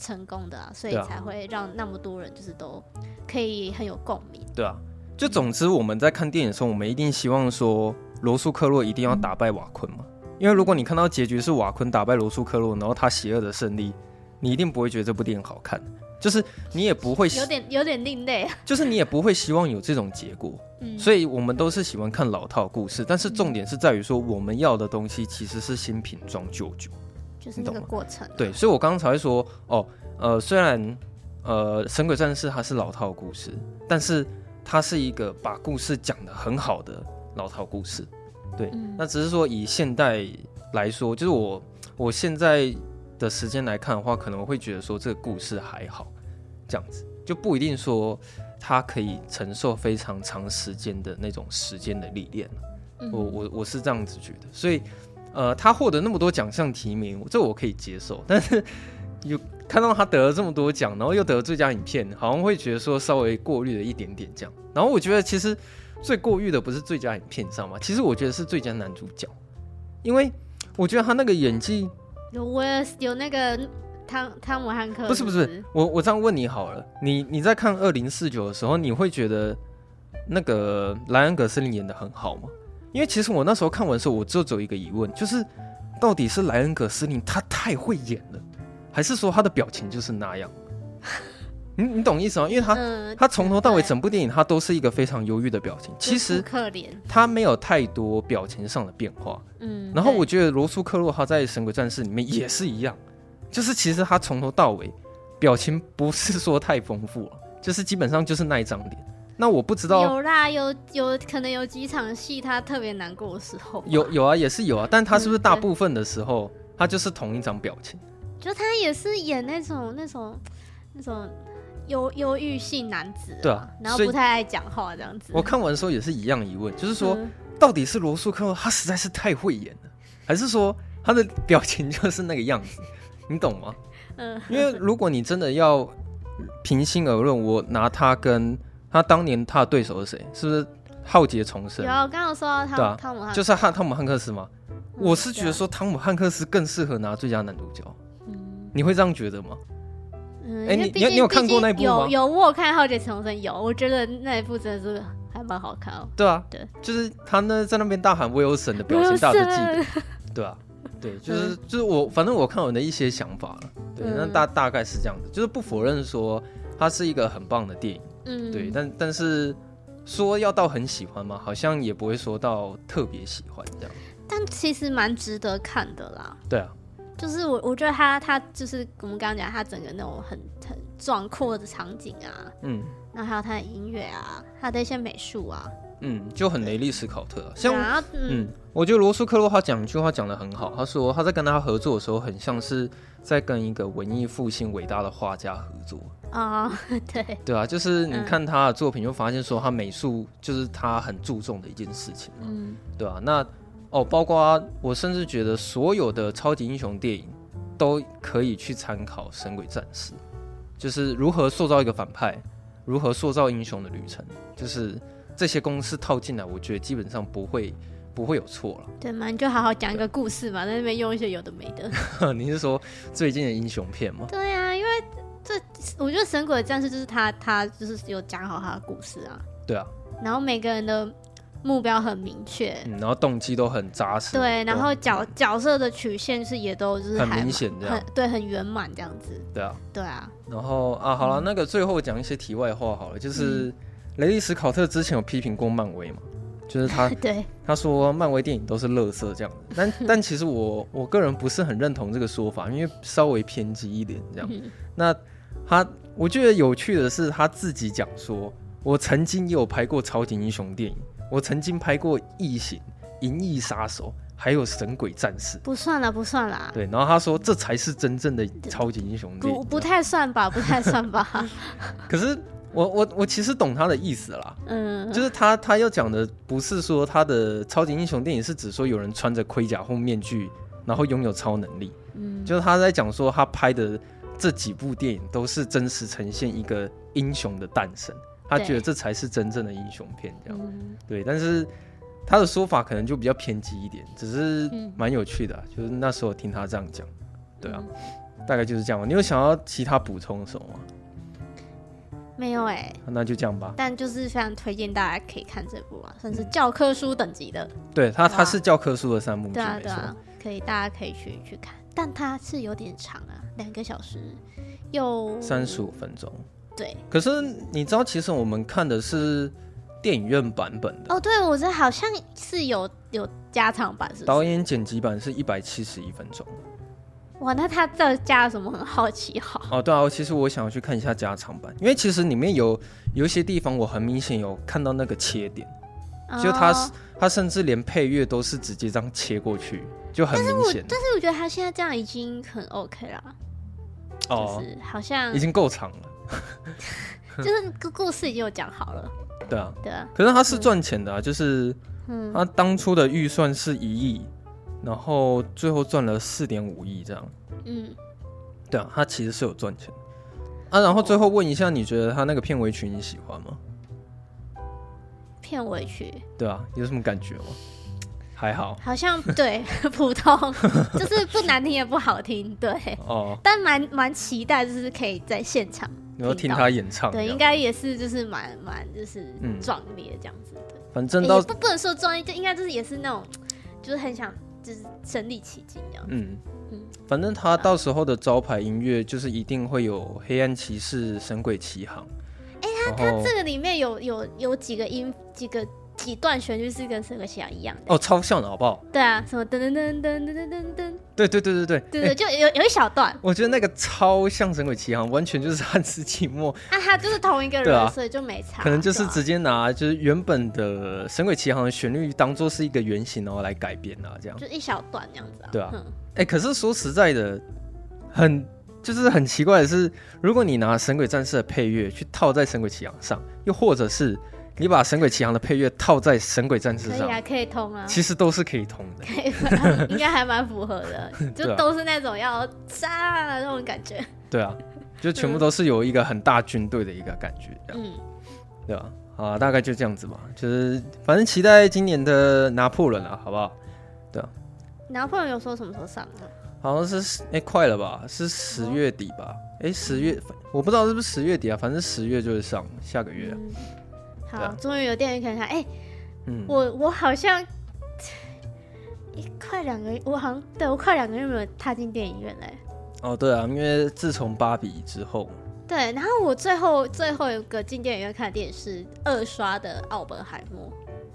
成功的啊，所以才会让那么多人就是都可以很有共鸣，对啊，就总之我们在看电影的时候，我们一定希望说罗素克洛一定要打败瓦昆嘛，因为如果你看到结局是瓦昆打败罗素克洛，然后他邪恶的胜利，你一定不会觉得这部电影好看。就是你也不会有点有点另类，就是你也不会希望有这种结果，嗯，所以我们都是喜欢看老套故事，但是重点是在于说我们要的东西其实是新瓶装旧酒，就是那个过程。对，所以我刚刚才会说，哦，呃，虽然呃《神鬼战士》它是老套故事，但是它是一个把故事讲得很好的老套故事，对，嗯，那只是说以现代来说，就是我我现在。的时间来看的话，可能会觉得说这个故事还好，这样子就不一定说它可以承受非常长时间的那种时间的历练。嗯、我我我是这样子觉得，所以呃，他获得那么多奖项提名，这我可以接受。但是有 *laughs* 看到他得了这么多奖，然后又得了最佳影片，好像会觉得说稍微过滤了一点点这样。然后我觉得其实最过誉的不是最佳影片，你知道吗？其实我觉得是最佳男主角，因为我觉得他那个演技。有威尔有那个汤汤姆汉克，不是不是，我我这样问你好了，你你在看二零四九的时候，你会觉得那个莱恩·格斯林演的很好吗？因为其实我那时候看完的时候，我就只有一个疑问，就是到底是莱恩·葛斯林他太会演了，还是说他的表情就是那样？*laughs* 你你懂意思吗？因为他、嗯、他从头到尾整部电影他都是一个非常忧郁的表情，其实可怜，他没有太多表情上的变化。嗯，然后我觉得罗素克洛他在《神鬼战士》里面也是一样，就是其实他从头到尾表情不是说太丰富了，就是基本上就是那一张脸。那我不知道有啦，有有可能有几场戏他特别难过的时候，有有啊，也是有啊，但他是不是大部分的时候、嗯、他就是同一张表情？就他也是演那种那种那种。忧忧郁性男子，对啊，然后不太爱讲话这样子。我看完的时候也是一样疑问，就是说，嗯、到底是罗素克洛他实在是太会演了，还是说他的表情就是那个样子？*laughs* 你懂吗？嗯，因为如果你真的要平心而论，我拿他跟他当年他的对手是谁？是不是浩劫重生？有，刚刚说到汤，对啊，汤姆汉就是汉汤姆汉克斯吗？嗯、我是觉得说汤姆汉克斯更适合拿最佳男主角。嗯，你会这样觉得吗？哎，你你你有看过那部吗？有有，我有看《浩劫重生》，有，我觉得那一部真的是还蛮好看哦。对啊，对，就是他呢在那边大喊威尔森的表情，大家都记得。*laughs* 对啊，对，就是就是我，反正我看我的一些想法了。对，那大大概是这样的，就是不否认说它是一个很棒的电影。嗯，对，但但是说要到很喜欢吗？好像也不会说到特别喜欢这样。但其实蛮值得看的啦。对啊，就是我我觉得他他就是我们刚刚讲他整个那种很很壮阔的场景啊，嗯，然后还有他的音乐啊，他的一些美术啊。嗯，就很雷利·斯考特，像嗯，嗯，我觉得罗素·克洛他讲一句话讲的很好，他说他在跟他合作的时候，很像是在跟一个文艺复兴伟大的画家合作啊、哦，对，对啊，就是你看他的作品，就发现说他美术就是他很注重的一件事情，嗯，对啊，那哦，包括我甚至觉得所有的超级英雄电影都可以去参考《神鬼战士》，就是如何塑造一个反派，如何塑造英雄的旅程，就是。这些公式套进来，我觉得基本上不会不会有错了。对嘛？你就好好讲一个故事嘛，在那边用一些有的没的。你是说最近的英雄片吗？对啊，因为这我觉得《神鬼战士》就是他他就是有讲好他的故事啊。对啊。然后每个人的目标很明确，嗯，然后动机都很扎实。对，然后角角色的曲线是也都就是很明显这样，很对，很圆满这样子。对啊，对啊。然后啊，好了，嗯，那个最后讲一些题外话好了，就是。嗯雷利·史考特之前有批评过漫威嘛？就是他，*laughs* 对他说漫威电影都是垃圾这样子。但 *laughs* 但其实我我个人不是很认同这个说法，因为稍微偏激一点这样。*laughs* 那他我觉得有趣的是他自己讲说，我曾经也有拍过超级英雄电影，我曾经拍过《异形》《银翼杀手》，还有《神鬼战士》。不算了，不算了。对，然后他说这才是真正的超级英雄电影。不不太算吧，不太算吧。可是。我我我其实懂他的意思啦，嗯，就是他他要讲的不是说他的超级英雄电影是指说有人穿着盔甲或面具，然后拥有超能力，嗯，就是他在讲说他拍的这几部电影都是真实呈现一个英雄的诞生，他觉得这才是真正的英雄片这样，对，但是他的说法可能就比较偏激一点，只是蛮有趣的，就是那时候听他这样讲，对啊，大概就是这样。你有想要其他补充什么吗？没有哎、欸，那就这样吧。但就是非常推荐大家可以看这部啊，算是教科书等级的。对它，它是教科书的三部啊，对啊，可以，大家可以去去看。但它是有点长啊，两个小时又三十五分钟。对，可是你知道，其实我们看的是电影院版本的。哦，对，我这好像是有有加长版，是导演剪辑版是一百七十一分钟。哇，那他这加了什么？很好奇哈。哦，对啊，其实我想要去看一下加长版，因为其实里面有有一些地方我很明显有看到那个切点，哦、就他他甚至连配乐都是直接这样切过去，就很明显。但是我觉得他现在这样已经很 OK 了，哦，就是好像已经够长了，*laughs* 就是个故事已经有讲好了。对啊，对啊。可是他是赚钱的啊，嗯、就是他当初的预算是一亿。然后最后赚了四点五亿这样，嗯，对啊，他其实是有赚钱啊。然后最后问一下，你觉得他那个片尾曲你喜欢吗？片尾曲，对啊，有什么感觉吗？还好，好像对 *laughs* 普通，*laughs* 就是不难听也不好听，对哦，但蛮蛮期待，就是可以在现场然后听他演唱，对，应该也是就是蛮蛮就是壮烈这样子的。反正到不不能说壮烈，就应该就是也是那种就是很想。就是身临其境这样。嗯嗯，反正他到时候的招牌音乐就是一定会有《黑暗骑士》《神鬼奇航》。哎，他他这个里面有有有几个音几个。几段旋律是跟《神鬼奇航》一样的哦，超像的好不好？对啊，什么噔噔噔噔噔噔噔噔，对对对对对对对，就有有一小段，我觉得那个超像《神鬼奇航》，完全就是汉斯季默。那，他就是同一个人，所以就没差。可能就是直接拿就是原本的《神鬼奇航》的旋律当做是一个原型，然后来改编啊，这样。就一小段这样子啊。对啊，哎，可是说实在的，很就是很奇怪的是，如果你拿《神鬼战士》的配乐去套在《神鬼奇航》上，又或者是。你把《神鬼奇航》的配乐套在《神鬼战士》上，可以啊，可以通啊。其实都是可以通的，可以，应该还蛮符合的，*laughs* 就都是那种要杀的那种感觉。对啊，就全部都是有一个很大军队的一个感觉，嗯，对吧？啊，大概就这样子吧，就是反正期待今年的拿破仑啊，好不好？对啊。拿破仑有说什么时候上啊？好像是哎、欸，快了吧？是十月底吧？哎、欸，十月，我不知道是不是十月底啊，反正十月就会上，下个月。嗯好，终于有电影可以看。哎、欸，嗯，我我好像一快两个月，我好像对我快两个月没有踏进电影院嘞。哦，对啊，因为自从芭比之后，对，然后我最后最后一个进电影院看的电影是二刷的《奥本海默》。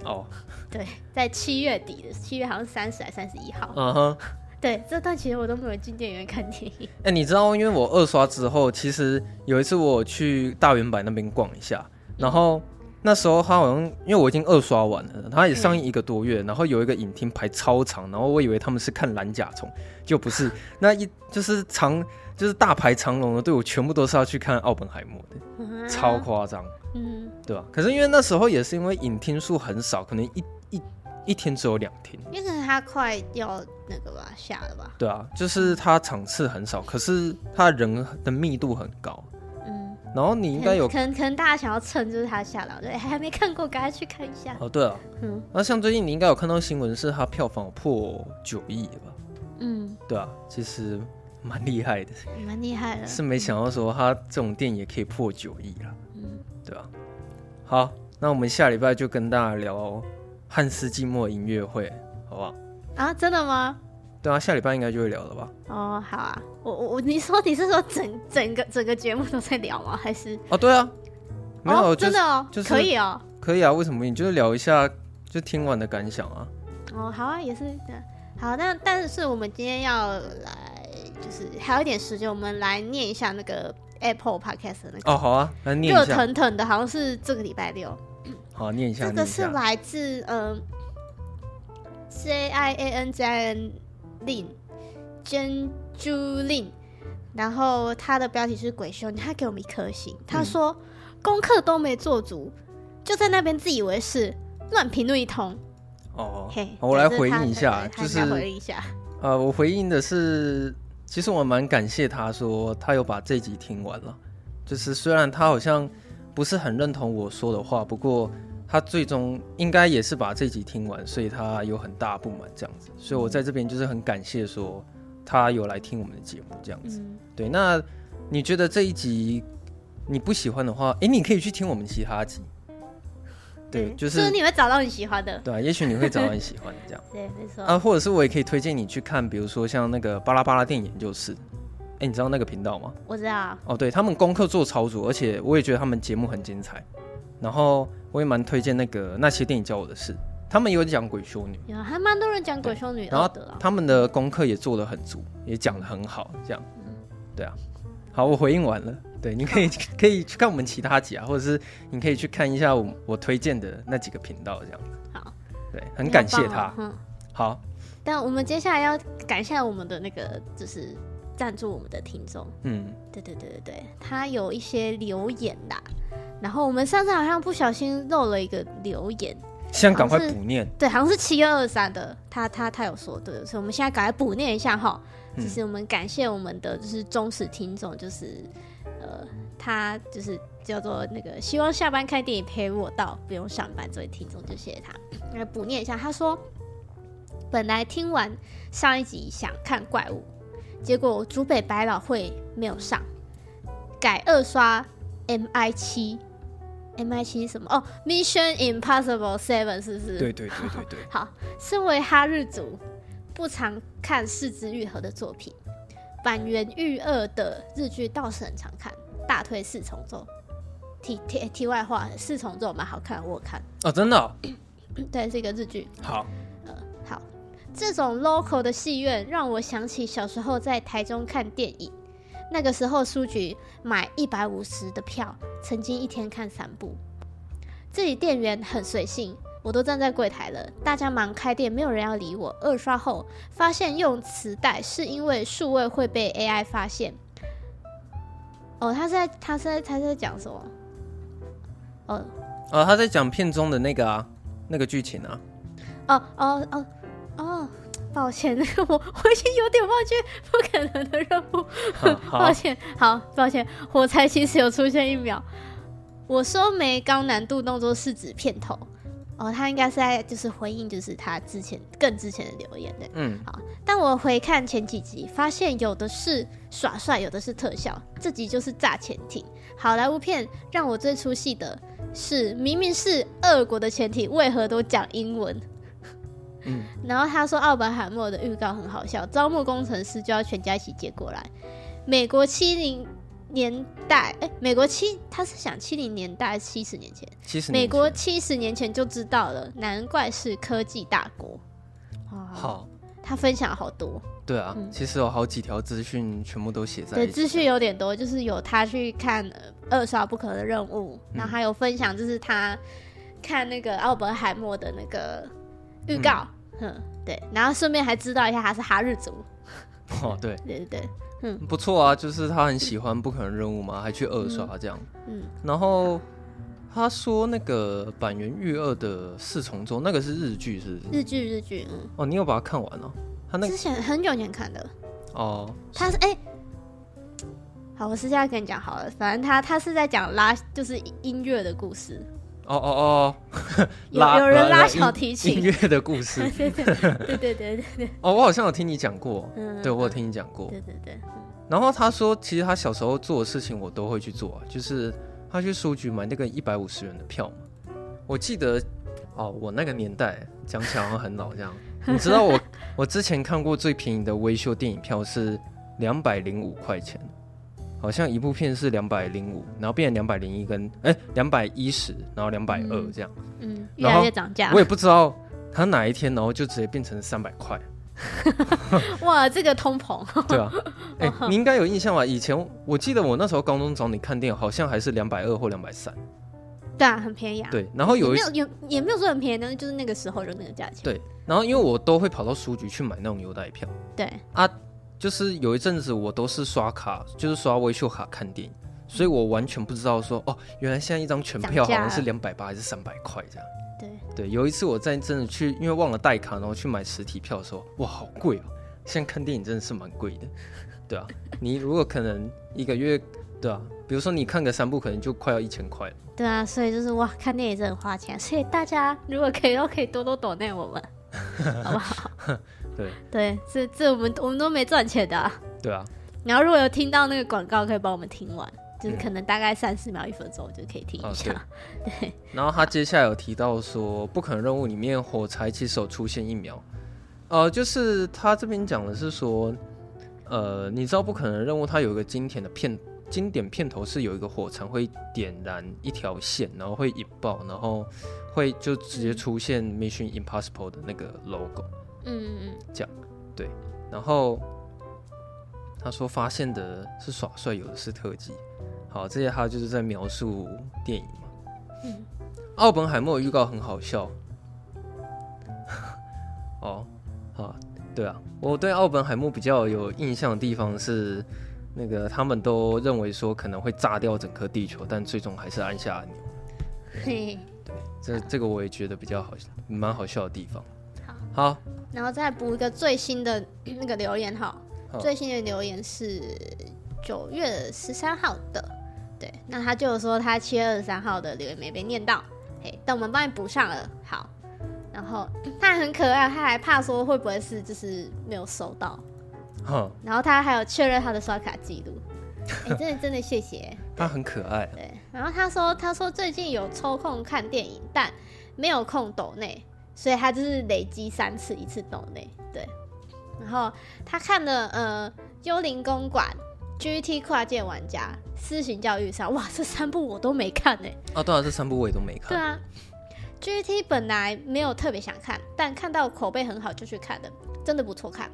哦，*laughs* 对，在七月底的七月好像三十还三十一号。嗯哼。对，这段其实我都没有进电影院看电影。哎、欸，你知道，因为我二刷之后，其实有一次我去大圆柏那边逛一下，然后那时候他好像因为我已经二刷完了，他也上映一个多月，嗯、然后有一个影厅排超长，然后我以为他们是看蓝甲虫，就不是，*laughs* 那一就是长就是大排长龙的队伍，全部都是要去看奥本海默的，嗯、超夸张，嗯，对吧？可是因为那时候也是因为影厅数很少，可能一。一一天只有两天，因为他快要那个吧下了吧？对啊，就是他场次很少，可是他人的密度很高。嗯，然后你应该有可能可能大家想要蹭，就是他下了，对，*laughs* 还没看过，赶快去看一下。哦，对啊，嗯，那像最近你应该有看到新闻，是他票房破九亿了吧？嗯，对啊，其实蛮厉害的，蛮厉害的，是没想到说他这种电影也可以破九亿了。嗯，对啊。好，那我们下礼拜就跟大家聊。汉斯季默音乐会，好不好？啊，真的吗？对啊，下礼拜应该就会聊了吧？哦，好啊。我我我，你说你是说整整个整个节目都在聊吗？*laughs* 还是？哦，对啊，没有，哦就是、真的哦，就是可以哦，可以啊。为什么？你就是聊一下，就听完的感想啊。哦，好啊，也是好。那但是我们今天要来，就是还有一点时间，我们来念一下那个 Apple Podcast 的那个。哦，好啊，来念一下。热腾腾的，好像是这个礼拜六。好，念一下。这个是来自嗯，J I A N J I N Lin Jen Ju Lin，然后他的标题是鬼修，他给我们一颗星，他说、嗯、功课都没做足，就在那边自以为是，乱评论一通。哦，嘿，我来回应一下，就是回应一下。呃，我回应的是，其实我蛮感谢他说他有把这集听完了，就是虽然他好像不是很认同我说的话，不过。他最终应该也是把这集听完，所以他有很大不满这样子，所以我在这边就是很感谢说他有来听我们的节目这样子。嗯、对，那你觉得这一集你不喜欢的话，哎、欸，你可以去听我们其他集。对，嗯、就是，是你会找到你喜欢的。对啊，也许你会找到你喜欢的这样。*laughs* 对，没错。啊，或者是我也可以推荐你去看，比如说像那个巴拉巴拉电影研究室。哎、欸，你知道那个频道吗？我知道。哦，对他们功课做超足，而且我也觉得他们节目很精彩。然后我也蛮推荐那个那些电影教我的事，他们有讲鬼修女，有还蛮多人讲鬼修女的。然后他们的功课也做得很足，也讲得很好，这样，嗯、对啊。好，我回应完了，对，你可以可以去看我们其他集啊，或者是你可以去看一下我我推荐的那几个频道，这样子。好，对，很感谢他。嗯，好。但我们接下来要感谢我们的那个就是赞助我们的听众，嗯，对对对对对，他有一些留言啦。然后我们上次好像不小心漏了一个留言，现在赶快补念。对，好像是七月二三的，他他他有说对，所以我们现在赶快补念一下哈。就是我们感谢我们的就是忠实听众，就是呃，他就是叫做那个希望下班看电影陪我到不用上班这位听众，就谢谢他。来补念一下，他说本来听完上一集想看怪物，结果竹北百老汇没有上，改二刷 MI 七。M I 七什么？哦，Mission Impossible Seven 是不是？对对对对对。好，身为哈日族，不常看四肢愈合的作品，板垣裕二的日剧倒是很常看，大推四重奏。题题题外话，四重奏蛮好看，我看。哦，真的、哦？*clears throat* 对，是一个日剧。好。呃，好，这种 local 的戏院让我想起小时候在台中看电影。那个时候书局买一百五十的票，曾经一天看三部。这里店员很随性，我都站在柜台了，大家忙开店，没有人要理我。二刷后发现用磁带是因为数位会被 AI 发现。哦，他在他在他在讲什么？哦哦，他在讲片中的那个啊，那个剧情啊。哦哦哦哦。抱歉，那 *laughs* 个我我已经有点忘记不可能的任务。*laughs* 抱歉，好抱歉，火柴其实有出现一秒。我说没高难度动作是指片头哦，他应该是在就是回应，就是他之前更之前的留言的。嗯，好。但我回看前几集，发现有的是耍帅，有的是特效。这集就是炸潜艇。好莱坞片让我最出戏的是，明明是俄国的潜艇，为何都讲英文？嗯，然后他说奥本海默的预告很好笑，招募工程师就要全家一起接过来。美国七零年代，哎、欸，美国七，他是想七零年代，七十年前，七十，美国七十年前就知道了，难怪是科技大国。好，他分享好多。对啊，嗯、其实有好几条资讯全部都写在。对，资讯有点多，就是有他去看二刷不可能的任务，然后还有分享，就是他看那个奥本海默的那个预告，嗯，嗯，对，然后顺便还知道一下他是哈日族。*laughs* 哦，对，对对对，嗯，不错啊，就是他很喜欢不可能任务嘛，还去二刷这样，嗯，嗯然后他说那个板垣裕二的四重奏，那个是日剧是不是？日剧日剧，嗯，哦，你有把它看完了？他那个、之前很久以前看的，哦，他是哎、欸，好，我私下跟你讲好了，反正他他是在讲拉，就是音乐的故事。哦哦哦，*laughs* 有有人拉小提琴音乐的故事，*laughs* 对对对对对对对。哦，我好像有听你讲过，嗯，对我有听你讲过，对对对。然后他说，其实他小时候做的事情我都会去做，就是他去书局买那个一百五十元的票嘛。我记得，哦，我那个年代讲起来好像很老这样。你知道我 *laughs* 我之前看过最便宜的微秀电影票是两百零五块钱。好像一部片是两百零五，然后变成两百零一跟哎两百一十，然后两百二这样，嗯，越来越涨价。我也不知道它哪一天，然后就直接变成三百块。*laughs* 哇，这个通膨。对啊，*laughs* 哎、欸，你应该有印象吧？以前我记得我那时候高中找你看电影，好像还是两百二或两百三。对啊，很便宜啊。对，然后有一没有也没有说很便宜，但是就是那个时候就那个价钱。对，然后因为我都会跑到书局去买那种优待票。对啊。就是有一阵子我都是刷卡，就是刷微秀卡看电影，所以我完全不知道说哦，原来现在一张全票好像是两百八还是三百块这样。对对，有一次我在真的去，因为忘了带卡，然后去买实体票的时候，哇，好贵哦！现在看电影真的是蛮贵的，*laughs* 对啊，你如果可能一个月，对啊，比如说你看个三部，可能就快要一千块了。对啊，所以就是哇，看电影真的很花钱，所以大家如果可以都可以多多抖内我们，*laughs* 好不好？对对，这这我们我们都没赚钱的、啊。对啊。然后如果有听到那个广告，可以帮我们听完，就是可能大概三十秒、一分钟就可以听一下。嗯、*laughs* 对。然后他接下来有提到说，不可能任务里面火柴其实有出现一秒，呃，就是他这边讲的是说，呃，你知道不可能任务它有一个经典的片经典片头是有一个火柴会点燃一条线，然后会引爆，然后会就直接出现 Mission Impossible 的那个 logo。嗯嗯嗯，这样对，然后他说发现的是耍帅，有的是特技。好，这些他就是在描述电影嘛。嗯，奥本海默预告很好笑。*laughs* 哦，好，对啊，我对奥本海默比较有印象的地方是，那个他们都认为说可能会炸掉整颗地球，但最终还是按下按钮。嘿，对，这这个我也觉得比较好，蛮好笑的地方。好，然后再补一个最新的 *clears throat* 那个留言哈，最新的留言是九月十三号的，对，那他就说他七月二十三号的留言没被念到，嘿，但我们帮你补上了，好，然后 *clears throat* 他还很可爱，他还怕说会不会是就是没有收到，好，然后他还有确认他的刷卡记录，哎，真的 *laughs* 真的谢谢，他很可爱，对，然后他说他说最近有抽空看电影，但没有空抖内。所以他就是累积三次，一次抖内对，然后他看了呃《幽灵公馆》、《GT 跨界玩家》、《私刑教育上》，哇，这三部我都没看呢。哦，对啊，这三部我也都没看。对啊，GT 本来没有特别想看，但看到口碑很好就去看的，真的不错看。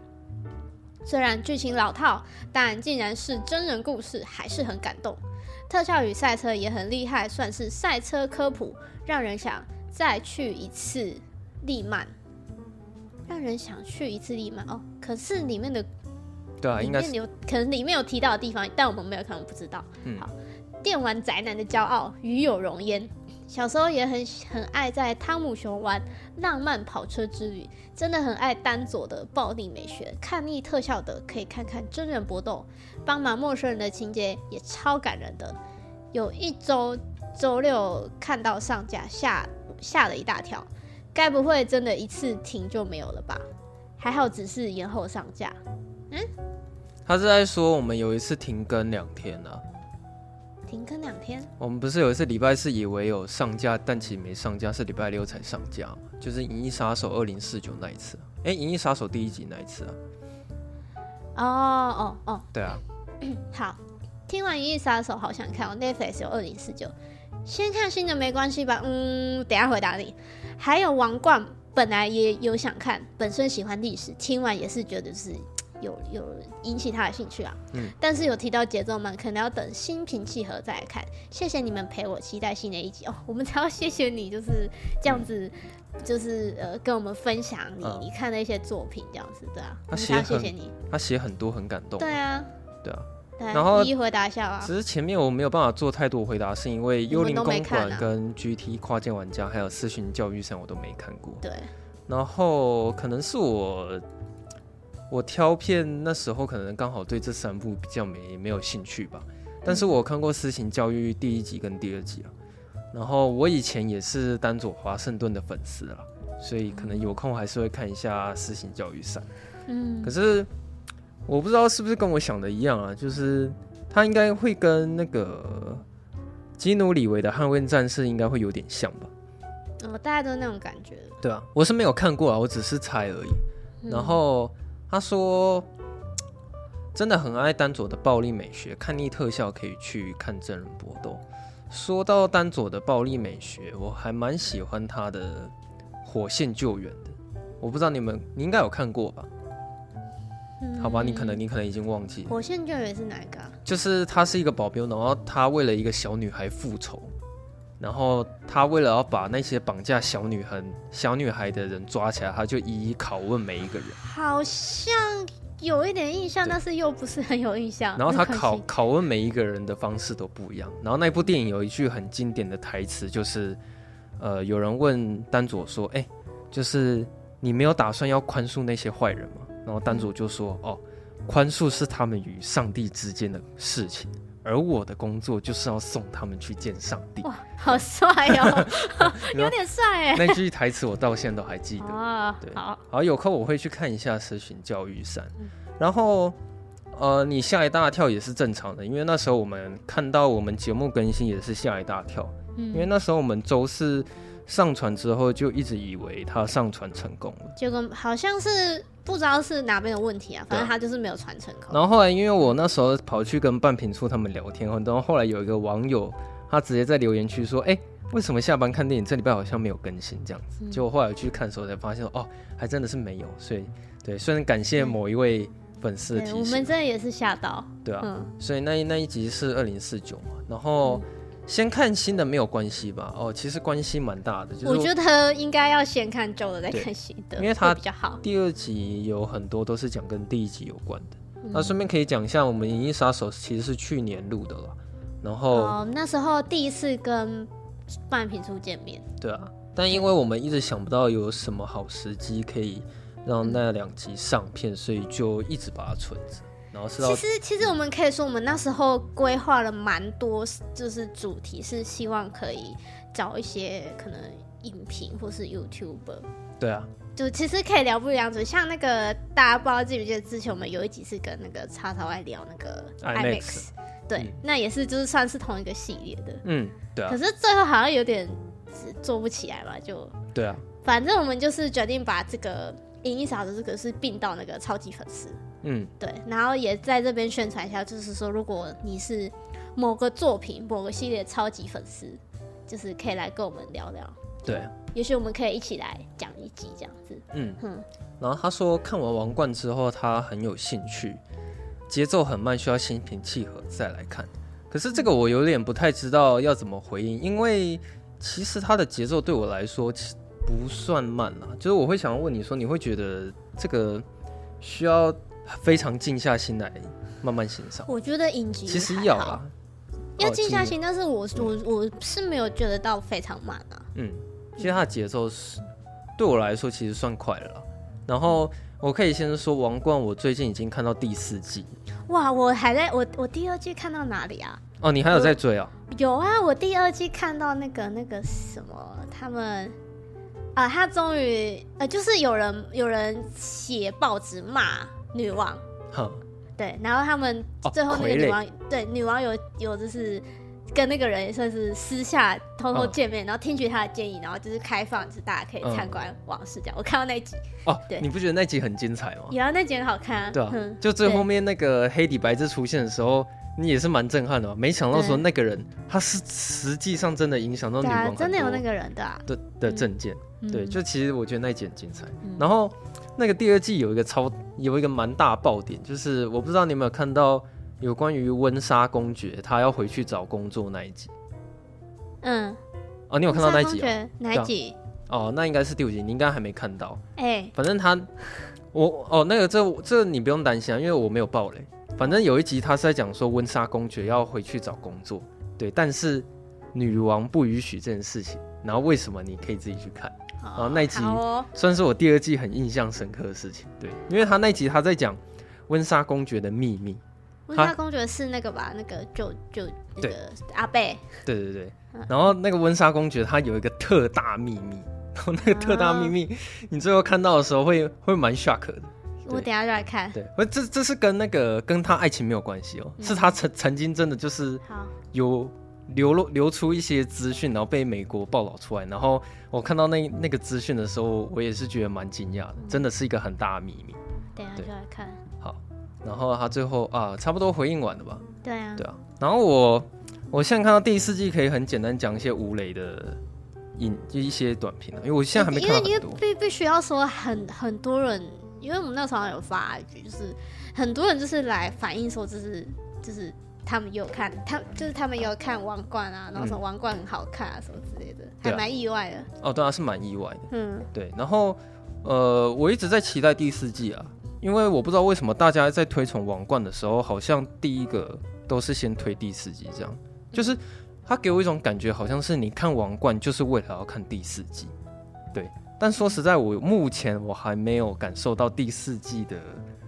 虽然剧情老套，但竟然是真人故事，还是很感动。特效与赛车也很厉害，算是赛车科普，让人想再去一次。利曼，让人想去一次利曼哦。可是里面的，对啊，应该有可能里面有提到的地方，但我们没有看，我不知道。嗯，好，电玩宅男的骄傲，与有容焉。小时候也很很爱在汤姆熊玩浪漫跑车之旅，真的很爱丹佐的暴力美学。看腻特效的可以看看真人搏斗，帮忙陌生人的情节也超感人的。有一周周六看到上架，吓吓了一大跳。该不会真的一次停就没有了吧？还好只是延后上架。嗯，他是在说我们有一次停更两天呢、啊。停更两天？我们不是有一次礼拜四以为有上架，但其实没上架，是礼拜六才上架，就是《银翼杀手二零四九》那一次。哎，《银翼杀手》第一集那一次啊。哦哦哦。对啊。*clears throat* 好，听完《银翼杀手》好想看，我 Netflix 有二零四九，先看新的没关系吧？嗯，等下回答你。还有《王冠》，本来也有想看，本身喜欢历史，听完也是觉得是。有有引起他的兴趣啊，嗯，但是有提到节奏慢，可能要等心平气和再来看。谢谢你们陪我期待新的一集。哦，我们才要谢谢你，就是这样子，嗯、就是呃跟我们分享你、嗯、你看的一些作品这样子，对啊，他写谢谢你，他写很多很感动，对啊，对啊，对然后一一回答一下啊，只是前面我没有办法做太多回答，是因为《幽灵公馆》跟 GT 跨界玩家还有私讯教育上我都没看过，对，然后可能是我。我挑片那时候可能刚好对这三部比较没没有兴趣吧，但是我看过《私刑教育》第一集跟第二集啊，然后我以前也是丹佐华盛顿的粉丝啦，所以可能有空还是会看一下《私刑教育三》。嗯，可是我不知道是不是跟我想的一样啊，就是他应该会跟那个基努里维的《捍卫战士》应该会有点像吧？哦，大家都那种感觉。对啊，我是没有看过啊，我只是猜而已。然后。他说：“真的很爱丹佐的暴力美学，看腻特效可以去看真人搏斗。说到丹佐的暴力美学，我还蛮喜欢他的《火线救援》的。我不知道你们，你应该有看过吧？好吧，你可能你可能已经忘记了。火线救援是哪一个？就是他是一个保镖，然后他为了一个小女孩复仇。”然后他为了要把那些绑架小女孩、小女孩的人抓起来，他就一一拷问每一个人。好像有一点印象，但是又不是很有印象。然后他拷拷问每一个人的方式都不一样。然后那部电影有一句很经典的台词，就是呃，有人问丹佐说：“哎，就是你没有打算要宽恕那些坏人吗？”然后丹主就说：“哦，宽恕是他们与上帝之间的事情。”而我的工作就是要送他们去见上帝。哇，好帅哦，*laughs* 有点帅哎！那句台词我到现在都还记得。啊，对，好，好，有空我会去看一下《私刑教育三》。然后，呃，你吓一大跳也是正常的，因为那时候我们看到我们节目更新也是吓一大跳。嗯，因为那时候我们周四上传之后就一直以为它上传成功了，结果好像是。不知道是哪边的问题啊，反正他就是没有传成功。然后后来，因为我那时候跑去跟半瓶醋他们聊天，然后后来有一个网友，他直接在留言区说：“哎，为什么下班看电影这礼拜好像没有更新这样子？”结果后来去看的时候才发现，哦，还真的是没有。所以，对，虽然感谢某一位粉丝的提醒，我们真的也是吓到。对啊，嗯、所以那那一集是二零四九嘛，然后。嗯先看新的没有关系吧？哦，其实关系蛮大的。就是我，觉得应该要先看旧的再看新的，因为它比较好。第二集有很多都是讲跟第一集有关的。嗯、那顺便可以讲一下，我们《银翼杀手》其实是去年录的了。然后、哦、那时候第一次跟半瓶醋见面。对啊，但因为我们一直想不到有什么好时机可以让那两集上片，所以就一直把它存着。然后是其实其实我们可以说，我们那时候规划了蛮多，就是主题是希望可以找一些可能影评或是 YouTuber。对啊，就其实可以聊不一样子，像那个大家不知道记不记得之前我们有一集是跟那个叉叉 Y 聊那个 IMAX，对，嗯、那也是就是算是同一个系列的。嗯，对啊。可是最后好像有点做不起来嘛，就对啊。反正我们就是决定把这个《银翼杀手》这个是并到那个超级粉丝。嗯，对，然后也在这边宣传一下，就是说，如果你是某个作品、某个系列超级粉丝，就是可以来跟我们聊聊。对，也许我们可以一起来讲一集这样子。嗯哼。然后他说看完《王冠》之后，他很有兴趣，节奏很慢，需要心平气和再来看。可是这个我有点不太知道要怎么回应，因为其实他的节奏对我来说其不算慢啦。就是我会想要问你说，你会觉得这个需要？非常静下心来慢慢欣赏。我觉得影集其实要啦，要静下心，但是我我我是没有觉得到非常慢啊。嗯，其实它的节奏是对我来说其实算快了。然后我可以先说《王冠》，我最近已经看到第四季。哇，我还在我我第二季看到哪里啊？哦，你还有在追啊？有啊，我第二季看到那个那个什么，他们啊，他终于呃，就是有人有人写报纸骂。女王，哼，对，然后他们最后那个女王，哦、对女王有有就是跟那个人也算是私下偷偷见面，嗯、然后听取他的建议，然后就是开放，就是大家可以参观往事这样。嗯、我看到那集哦，对，你不觉得那集很精彩吗？有啊，那集很好看啊。对啊，就最后面那个黑底白字出现的时候，你也是蛮震撼的吧？没想到说那个人他是实际上真的影响到女王，真的有那个人的的的政见。对，就其实我觉得那一集很精彩。然后那个第二季有一个超有一个蛮大爆点，就是我不知道你有没有看到有关于温莎公爵他要回去找工作那一集。嗯，哦，你有看到那一集？哪一集？哦，那应该是第五集，你应该还没看到。哎，反正他，我哦，那个这这你不用担心啊，因为我没有爆雷。反正有一集他是在讲说温莎公爵要回去找工作，对，但是女王不允许这件事情。然后为什么？你可以自己去看。然后那一集算是我第二季很印象深刻的事情，对，因为他那一集他在讲温莎公爵的秘密。温莎公爵是那个吧？那个就就那个阿贝。对对对。然后那个温莎公爵他有一个特大秘密，*laughs* 然后那个特大秘密，你最后看到的时候会会蛮 shock 的。我等下就来看。对，不，这这是跟那个跟他爱情没有关系哦，是他曾曾经真的就是有流露流出一些资讯，然后被美国报道出来。然后我看到那那个资讯的时候，我也是觉得蛮惊讶的，真的是一个很大的秘密。等下就来看。好，然后他最后啊，差不多回应完了吧？对啊。对啊。然后我。我现在看到第四季，可以很简单讲一些吴磊的影，就一些短片，因为我现在还没看到很多。因为必必须要说很很多人，因为我们那时候有发一句，就是很多人就是来反映说，就是就是他们有看，他就是他们有看《王冠》啊，然后说《王冠》很好看啊，什么之类的，嗯、还蛮意外的。哦，对啊，是蛮意外的。嗯，对。然后呃，我一直在期待第四季啊，因为我不知道为什么大家在推崇《王冠》的时候，好像第一个都是先推第四季这样。就是他给我一种感觉，好像是你看《王冠》就是为了要看第四季，对。但说实在，我目前我还没有感受到第四季的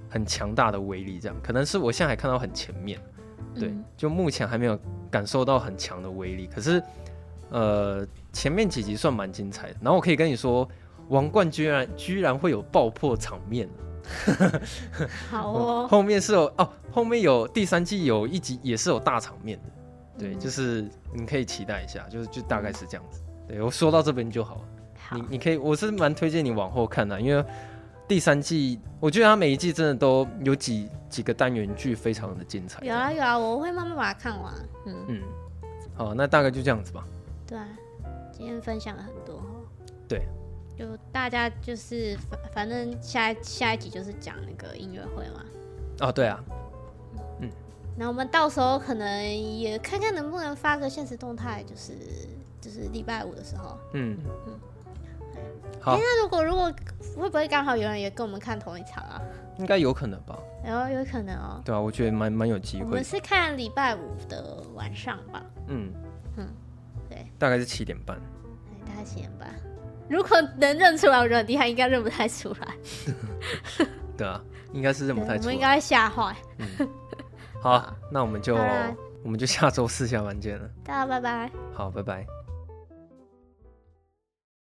很强大的威力，这样可能是我现在还看到很前面，对，就目前还没有感受到很强的威力。可是，呃，前面几集算蛮精彩的。然后我可以跟你说，《王冠》居然居然会有爆破场面，*laughs* 好哦。后面是有哦，后面有第三季有一集也是有大场面的。对，就是你可以期待一下，就是就大概是这样子。对，我说到这边就好了。好，你你可以，我是蛮推荐你往后看的，因为第三季我觉得它每一季真的都有几几个单元剧非常的精彩。有啊有啊，我会慢慢把它看完。嗯嗯，好，那大概就这样子吧。对啊，今天分享了很多。对，就大家就是反反正下一下一集就是讲那个音乐会嘛。哦，对啊。那我们到时候可能也看看能不能发个现实动态，就是就是礼拜五的时候。嗯嗯。那如果如果会不会刚好有人也跟我们看同一场啊？应该有可能吧。有有可能哦。对啊，我觉得蛮蛮有机会。我们是看礼拜五的晚上吧。嗯嗯，对。大概是七点半。对，大概七点半。如果能认出来，我觉得很厉害，应该认不太出来。*laughs* 对啊，应该是认不太出来。我们应该会吓坏。嗯 *laughs* 好，那我们就我们就下周四下班见了。大家拜拜。好，拜拜。